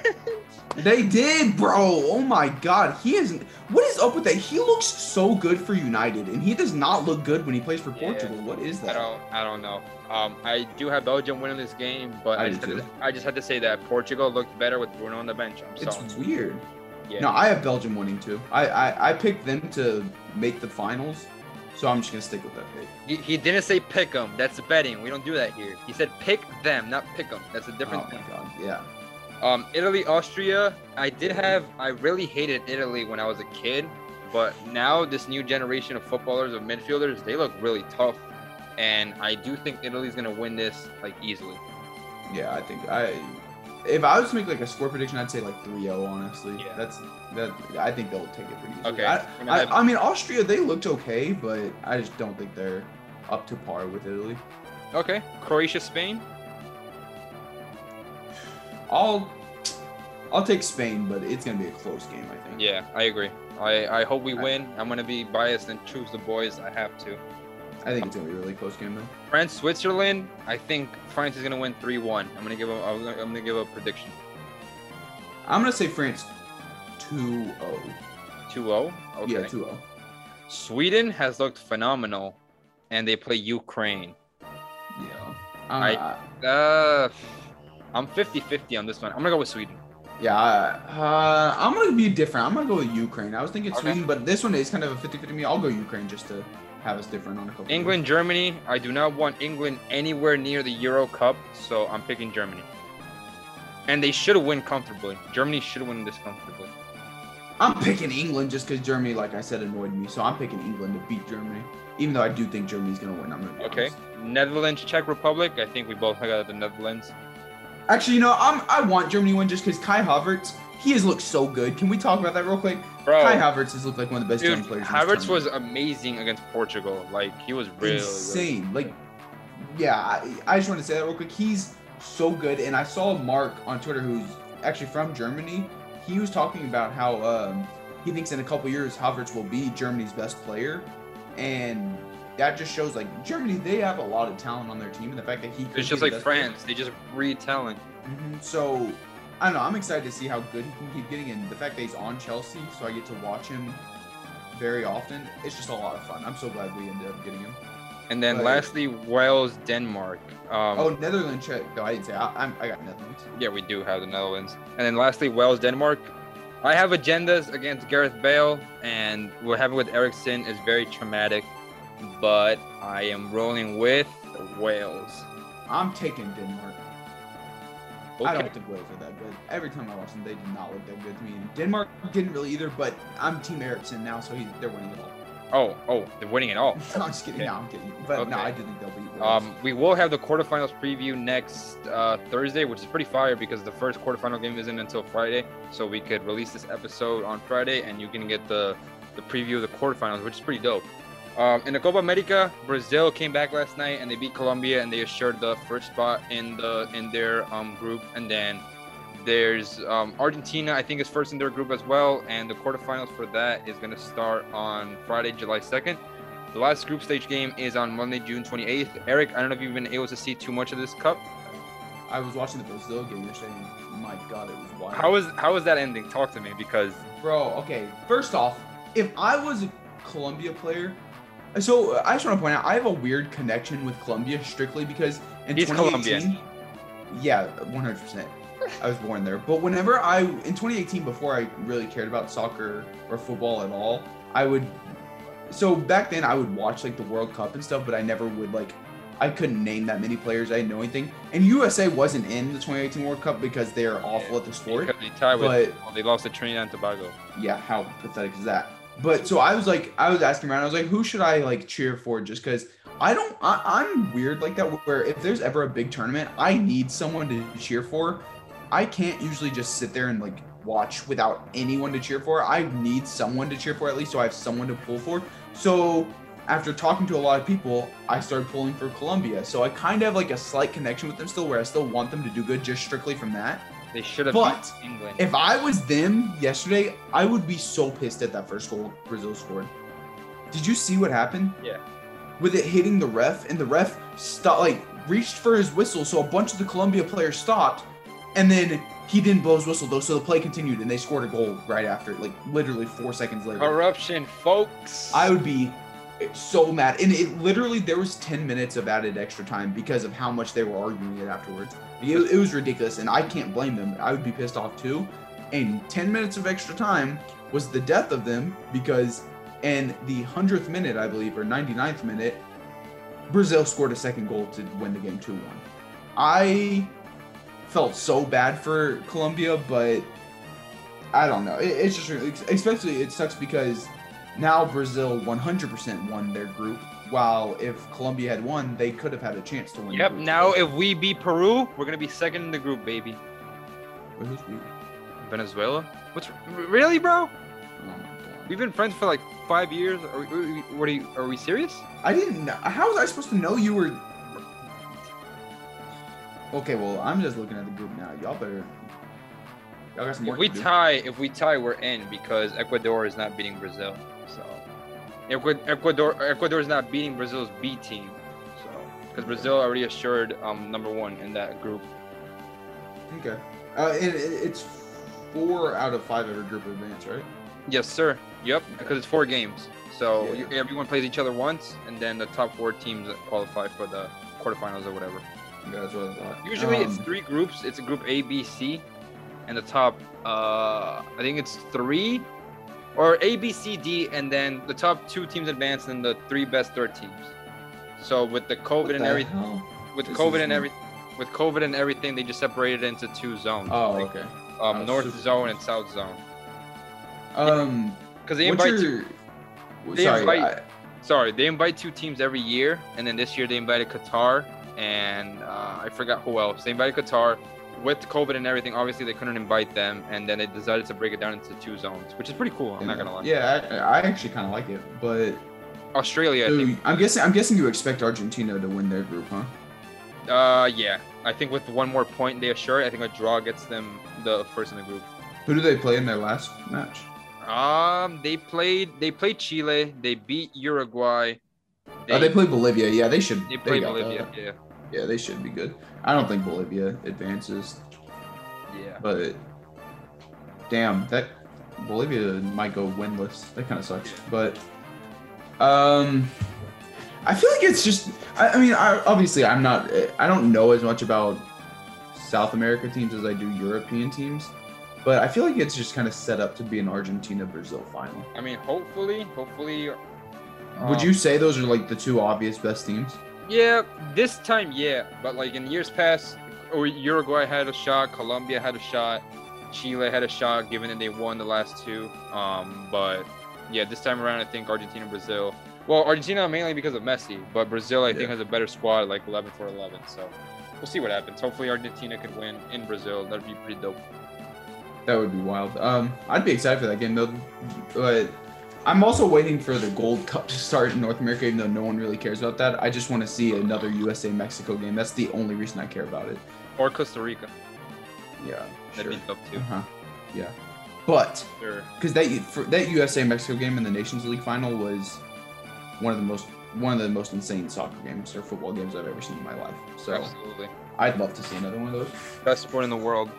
They did, bro. Oh my god, he isn't. What is up with that? He looks so good for United, and he does not look good when he plays for Yeah. Portugal. What is I that? don't I don't know. Um, I do have Belgium winning this game, but I I, just, had to, I just had to say that Portugal looked better with Bruno on the bench. I'm sorry. It's sorry. weird. Yeah. No, I have Belgium winning too. I, I I picked them to make the finals, so I'm just gonna stick with that pick. He, he didn't say pick them. That's betting. We don't do that here. He said pick them, not pick them. That's a different oh thing. my god, yeah. Um, Italy, Austria. I did have. I really hated Italy when I was a kid, but now this new generation of footballers of midfielders, they look really tough, and I do think Italy's gonna win this like easily. Yeah, I think I. If I was to make like a score prediction, I'd say like 3-0, honestly. Yeah. That's that. I think they'll take it pretty easily. Okay. I, I, I mean, Austria they looked okay, but I just don't think they're up to par with Italy. okay. Croatia, Spain. I'll I'll take Spain, but it's gonna be a close game. I think. Yeah, I agree. I, I hope we win. I'm gonna be biased and choose the boys. I have to. I think it's gonna be a really close game though. France, Switzerland. I think France is gonna win 3-1. I'm gonna give a. I'm gonna, I'm gonna give a prediction. I'm gonna say France 2-0. 2-0. Okay. Yeah, 2-0. Sweden has looked phenomenal, and they play Ukraine. Yeah. I- Uh, Uh, I'm 50-50 on this one. I'm gonna go with Sweden. yeah, uh, I'm gonna be different. I'm gonna go with Ukraine. I was thinking Okay. Sweden, but this one is kind of a 50-50 me. I'll go Ukraine just to have us different on a couple. England, Germany. I do not want England anywhere near the Euro Cup, so I'm picking Germany. And they should win comfortably. Germany should win this comfortably. I'm picking England just because Germany, like I said, annoyed me. So I'm picking England to beat Germany, even though I do think Germany's gonna win. I'm gonna be Okay. honest. Netherlands, Czech Republic. I think we both got the Netherlands. Actually, you know, I'm I want Germany to win just because Kai Havertz, he has looked so good. Can we talk about that real quick? Bro, Kai Havertz has looked like one of the best dude, young players. in Havertz was amazing against Portugal. Like he was really, insane. Like, yeah, I, I just want to say that real quick. He's so good, and I saw Mark on Twitter, who's actually from Germany. He was talking about how um, he thinks in a couple years Havertz will be Germany's best player, and that just shows like Germany they have a lot of talent on their team, and the fact that he It's just like best player- France. They just retelling. Mhm. So I don't know. I'm excited to see how good he can keep getting, and the fact that he's on Chelsea, so I get to watch him very often. It's just a lot of fun. I'm so glad we ended up getting him. And then Right. lastly, Wales, Denmark. Um, Oh, Netherlands. No, I didn't say. I, I'm, I got Netherlands. Yeah, we do have the Netherlands. And then lastly, Wales, Denmark. I have agendas against Gareth Bale, and what happened with Eriksen is very traumatic, but I am rolling with Wales. I'm taking Denmark. Okay. I don't think Wales are that good. Every time I watch them, they did not look that good to me. And Denmark didn't really either, but I'm Team Eriksen now, so he, they're winning it all. Oh, oh, they're winning it all. no, I'm just kidding. Okay. No, I'm kidding. But no, Okay. I do think they'll beat Wales. Um, we will have the quarterfinals preview next uh, Thursday, which is pretty fire because the first quarterfinal game isn't until Friday. So we could release this episode on Friday, and you can get the the preview of the quarterfinals, which is pretty dope. Um, in the Copa America, Brazil came back last night and they beat Colombia, and they assured the first spot in the in their um, group. And then there's um, Argentina, I think, is first in their group as well, and the quarterfinals for that is going to start on Friday, July 2nd. The last group stage game is on Monday, June 28th. Eric, I don't know if you've been able to see too much of this cup. I was watching the Brazil game yesterday. My God, it was wild. How was how was that ending? Talk to me because Bro, okay. First off, if I was a Colombia player, so I just want to point out I have a weird connection with Colombia strictly because in He's 2018, Colombian. yeah, 100. percent I was born there, but whenever I in 2018, before I really cared about soccer or football at all, I would. So back then, I would watch like the World Cup and stuff, but I never would like. I couldn't name that many players. I didn't know anything, and USA wasn't in the 2018 World Cup because they're awful at the sport. because they tied with But well, they lost to Trinidad and Tobago. yeah, how pathetic is that? But so I was like, I was asking around. I was like, who should I like cheer for? Just because I don't, I, I'm weird like that. Where if there's ever a big tournament, I need someone to cheer for. I can't usually just sit there and like watch without anyone to cheer for. I need someone to cheer for at least, so I have someone to pull for. So after talking to a lot of people, I started pulling for Colombia. So I kind of have like a slight connection with them still, where I still want them to do good just strictly from that. They should have But beat England. If I was them yesterday, I would be so pissed at that first goal Brazil scored. Did you see what happened? Yeah. With it hitting the ref, and the ref stopped, like reached for his whistle, so a bunch of the Colombia players stopped, and then he didn't blow his whistle though, so the play continued, and they scored a goal right after, like literally four seconds later. Corruption, folks. I would be so mad. And it literally there was 10 minutes of added extra time because of how much they were arguing it afterwards. It, it was ridiculous, and I can't blame them. I would be pissed off too. And 10 minutes of extra time was the death of them because in the 100th minute, I believe, or 99th minute, Brazil scored a second goal to win the game 2 1. I felt so bad for Colombia, but I don't know. It, it's just especially it sucks because now Brazil 100% won their group, while if Colombia had won, they could have had a chance to win. Yep. Now, if we beat Peru, we're gonna be second in the group, baby. Who's we? Venezuela? What's really, bro? Oh. We've been friends for like five years. Are we? are we- What are you? Are we serious? I didn't. know. How was I supposed to know you were? Okay, well, I'm just looking at the group now. Y'all better. Y'all got some If we tie, if we tie, we're in because Ecuador is not beating Brazil. So, Ecuador, Ecuador, is not beating Brazil's B team. So, because Brazil already assured um number one in that group. Okay. Uh, and it, it's four out of five every group advance, right? Yes, sir. Yep. Because it's four games. So Yeah. you, everyone plays each other once, and then the top four teams qualify for the quarterfinals or whatever. Yeah, that's what I thought. Usually it's Um, three groups. It's a group A, B, C, and the top. Uh, I think it's three, or A, B, C, D, and then the top two teams advance, and the three best third teams. So with the COVID what and the everything, hell? with This COVID and new. every, with COVID and everything, they just separated into two zones. Oh, like, okay. Um, Oh, North zone and South zone. Um, Because they invite two. they Sorry, invite- I- Sorry, they invite two teams every year, and then this year they invited Qatar and uh, I forgot who else. They invited Qatar. With COVID and everything, obviously they couldn't invite them, and then they decided to break it down into two zones, which is pretty cool. I'm not gonna lie. Yeah, I, I actually kind of like it, but Australia, I so think. I'm guessing I'm guessing you expect Argentina to win their group, huh? Uh, yeah, I think with one more point they assure it, I think a draw gets them the first in the group. Who do they play in their last match? Um, they played they played Chile, they beat Uruguay. oh, they play Bolivia. Yeah, they should. they played Bolivia. that. Yeah, Yeah, they should be good. I don't think Bolivia advances, yeah. but damn, that Bolivia might go winless. That kind of sucks. But um, I feel like it's just. I, I mean, I, obviously, I'm not. I don't know as much about South America teams as I do European teams, but I feel like it's just kind of set up to be an Argentina Brazil final. I mean, hopefully, hopefully. Would um, you say those are like the two obvious best teams? Yeah, this time, yeah. But like in years past, Uruguay had a shot, Colombia had a shot, Chile had a shot, given that they won the last two. Um, but yeah, this time around, I think Argentina, Brazil. Well, Argentina mainly because of Messi, but Brazil, I think, has a better squad, like 11 for 11. So we'll see what happens. Hopefully, Argentina could win in Brazil. That'd be pretty dope. That would be wild. Um, I'd be excited for that game though, but I'm also waiting for the Gold Cup to start in North America, even though no one really cares about that. I just want to see another USA Mexico game. That's the only reason I care about it. Or Costa Rica. Yeah, That'd sure. be dope too. Uh-huh. Yeah, but Sure. because that that USA Mexico game in the Nations League final was one of the most one of the most insane soccer games or football games I've ever seen in my life. So Absolutely. I'd love to see another one of those. Best sport in the world.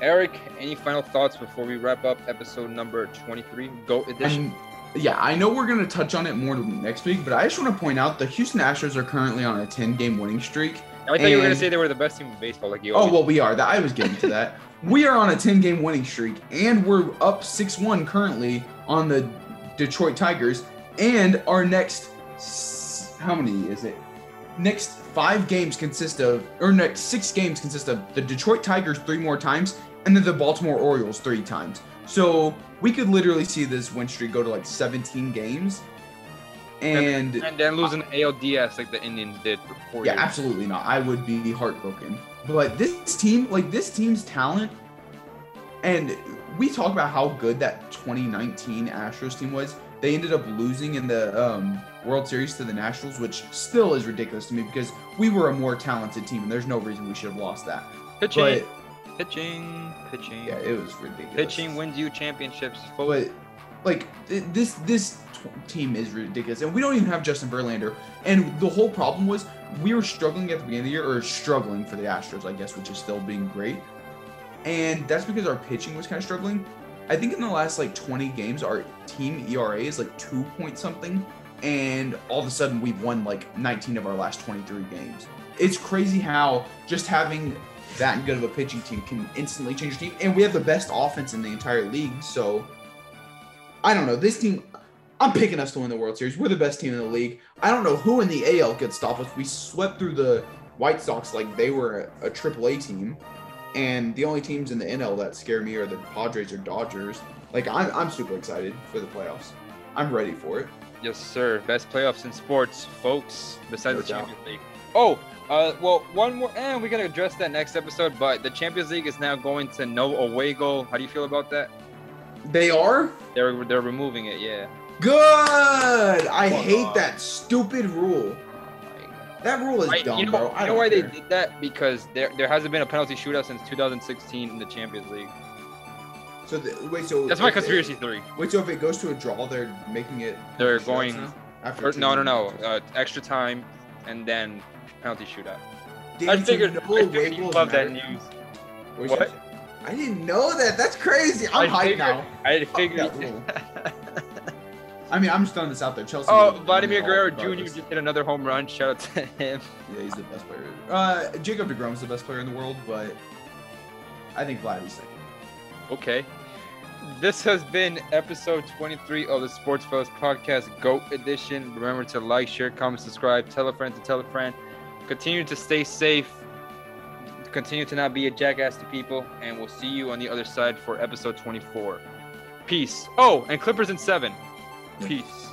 Eric, any final thoughts before we wrap up episode number 23, GOAT edition? And yeah, I know we're gonna touch on it more next week, but I just want to point out the Houston Astros are currently on a 10 game winning streak. I thought you were gonna say they were the best team in baseball, like you. Oh always- well, we are. That I was getting to that. we are on a 10 game winning streak, and we're up 6-1 currently on the Detroit Tigers. And our next how many is it? Next five games consist of, or next six games consist of the Detroit Tigers three more times, and then the Baltimore Orioles three times. So we could literally see this win streak go to like 17 games. And And then losing ALDS like the Indians did for four yeah, years. absolutely not. I would be heartbroken. But this team, like this team's talent, and we talk about how good that 2019 Astros team was. They ended up losing in the um, World Series to the Nationals, which still is ridiculous to me because we were a more talented team, and there's no reason we should have lost that. But pitching, pitching. yeah, it was ridiculous. Pitching wins you championships. folks. but like this this t- team is ridiculous, and we don't even have Justin Verlander. And the whole problem was we were struggling at the beginning of the year, or struggling for the Astros, I guess, which is still being great. And that's because our pitching was kind of struggling. I think in the last like 20 games, our team ERA is like two point something, and all of a sudden we've won like 19 of our last 23 games. It's crazy how just having that good of a pitching team can instantly change your team, and we have the best offense in the entire league. So I don't know. This team, I'm picking us to win the World Series. We're the best team in the league. I don't know who in the AL could stop us. We swept through the White Sox like they were a, a AAA team, and the only teams in the NL that scare me are the Padres or Dodgers. Like I'm, I'm super excited for the playoffs. I'm ready for it. Yes, sir. Best playoffs in sports, folks. Besides No the. Champions League. Oh, uh, well, one more, and we're gonna address that next episode. But the Champions League is now going to no away goal. How do you feel about that? They are They're they're removing it. Yeah. good. I Come hate on. that stupid rule. That rule is I- dumb, you know, bro. I you know don't know why they did that? Because there there hasn't been a penalty shootout since 2016 in the Champions League. So the, wait, so That's my if it- conspiracy theory. Wait, so if it goes to a draw, they're making it. They're going- after Or, no, no, no. Uh, extra time, and then penalty shootout. Damn, I figured, no I figured you love that news. Wait, What? I didn't know that. That's crazy. I'm I hyped figured- now. I figured. I mean, I'm just throwing this out there. Chelsea. Oh, Vladimir Guerrero Jr. just hit another home run. Shout out to him. Yeah, he's the best player. Uh, Jacob Degrom is the best player in the world, but I think Vladdy's second. Okay. This has been episode 23 of the Sports Fellas Podcast GOAT edition. Remember to like, share, comment, subscribe, tell a friend to tell a friend. Continue to stay safe. Continue to not be a jackass to people. And we'll see you on the other side for episode 24. Peace. Oh, and Clippers in seven. Peace.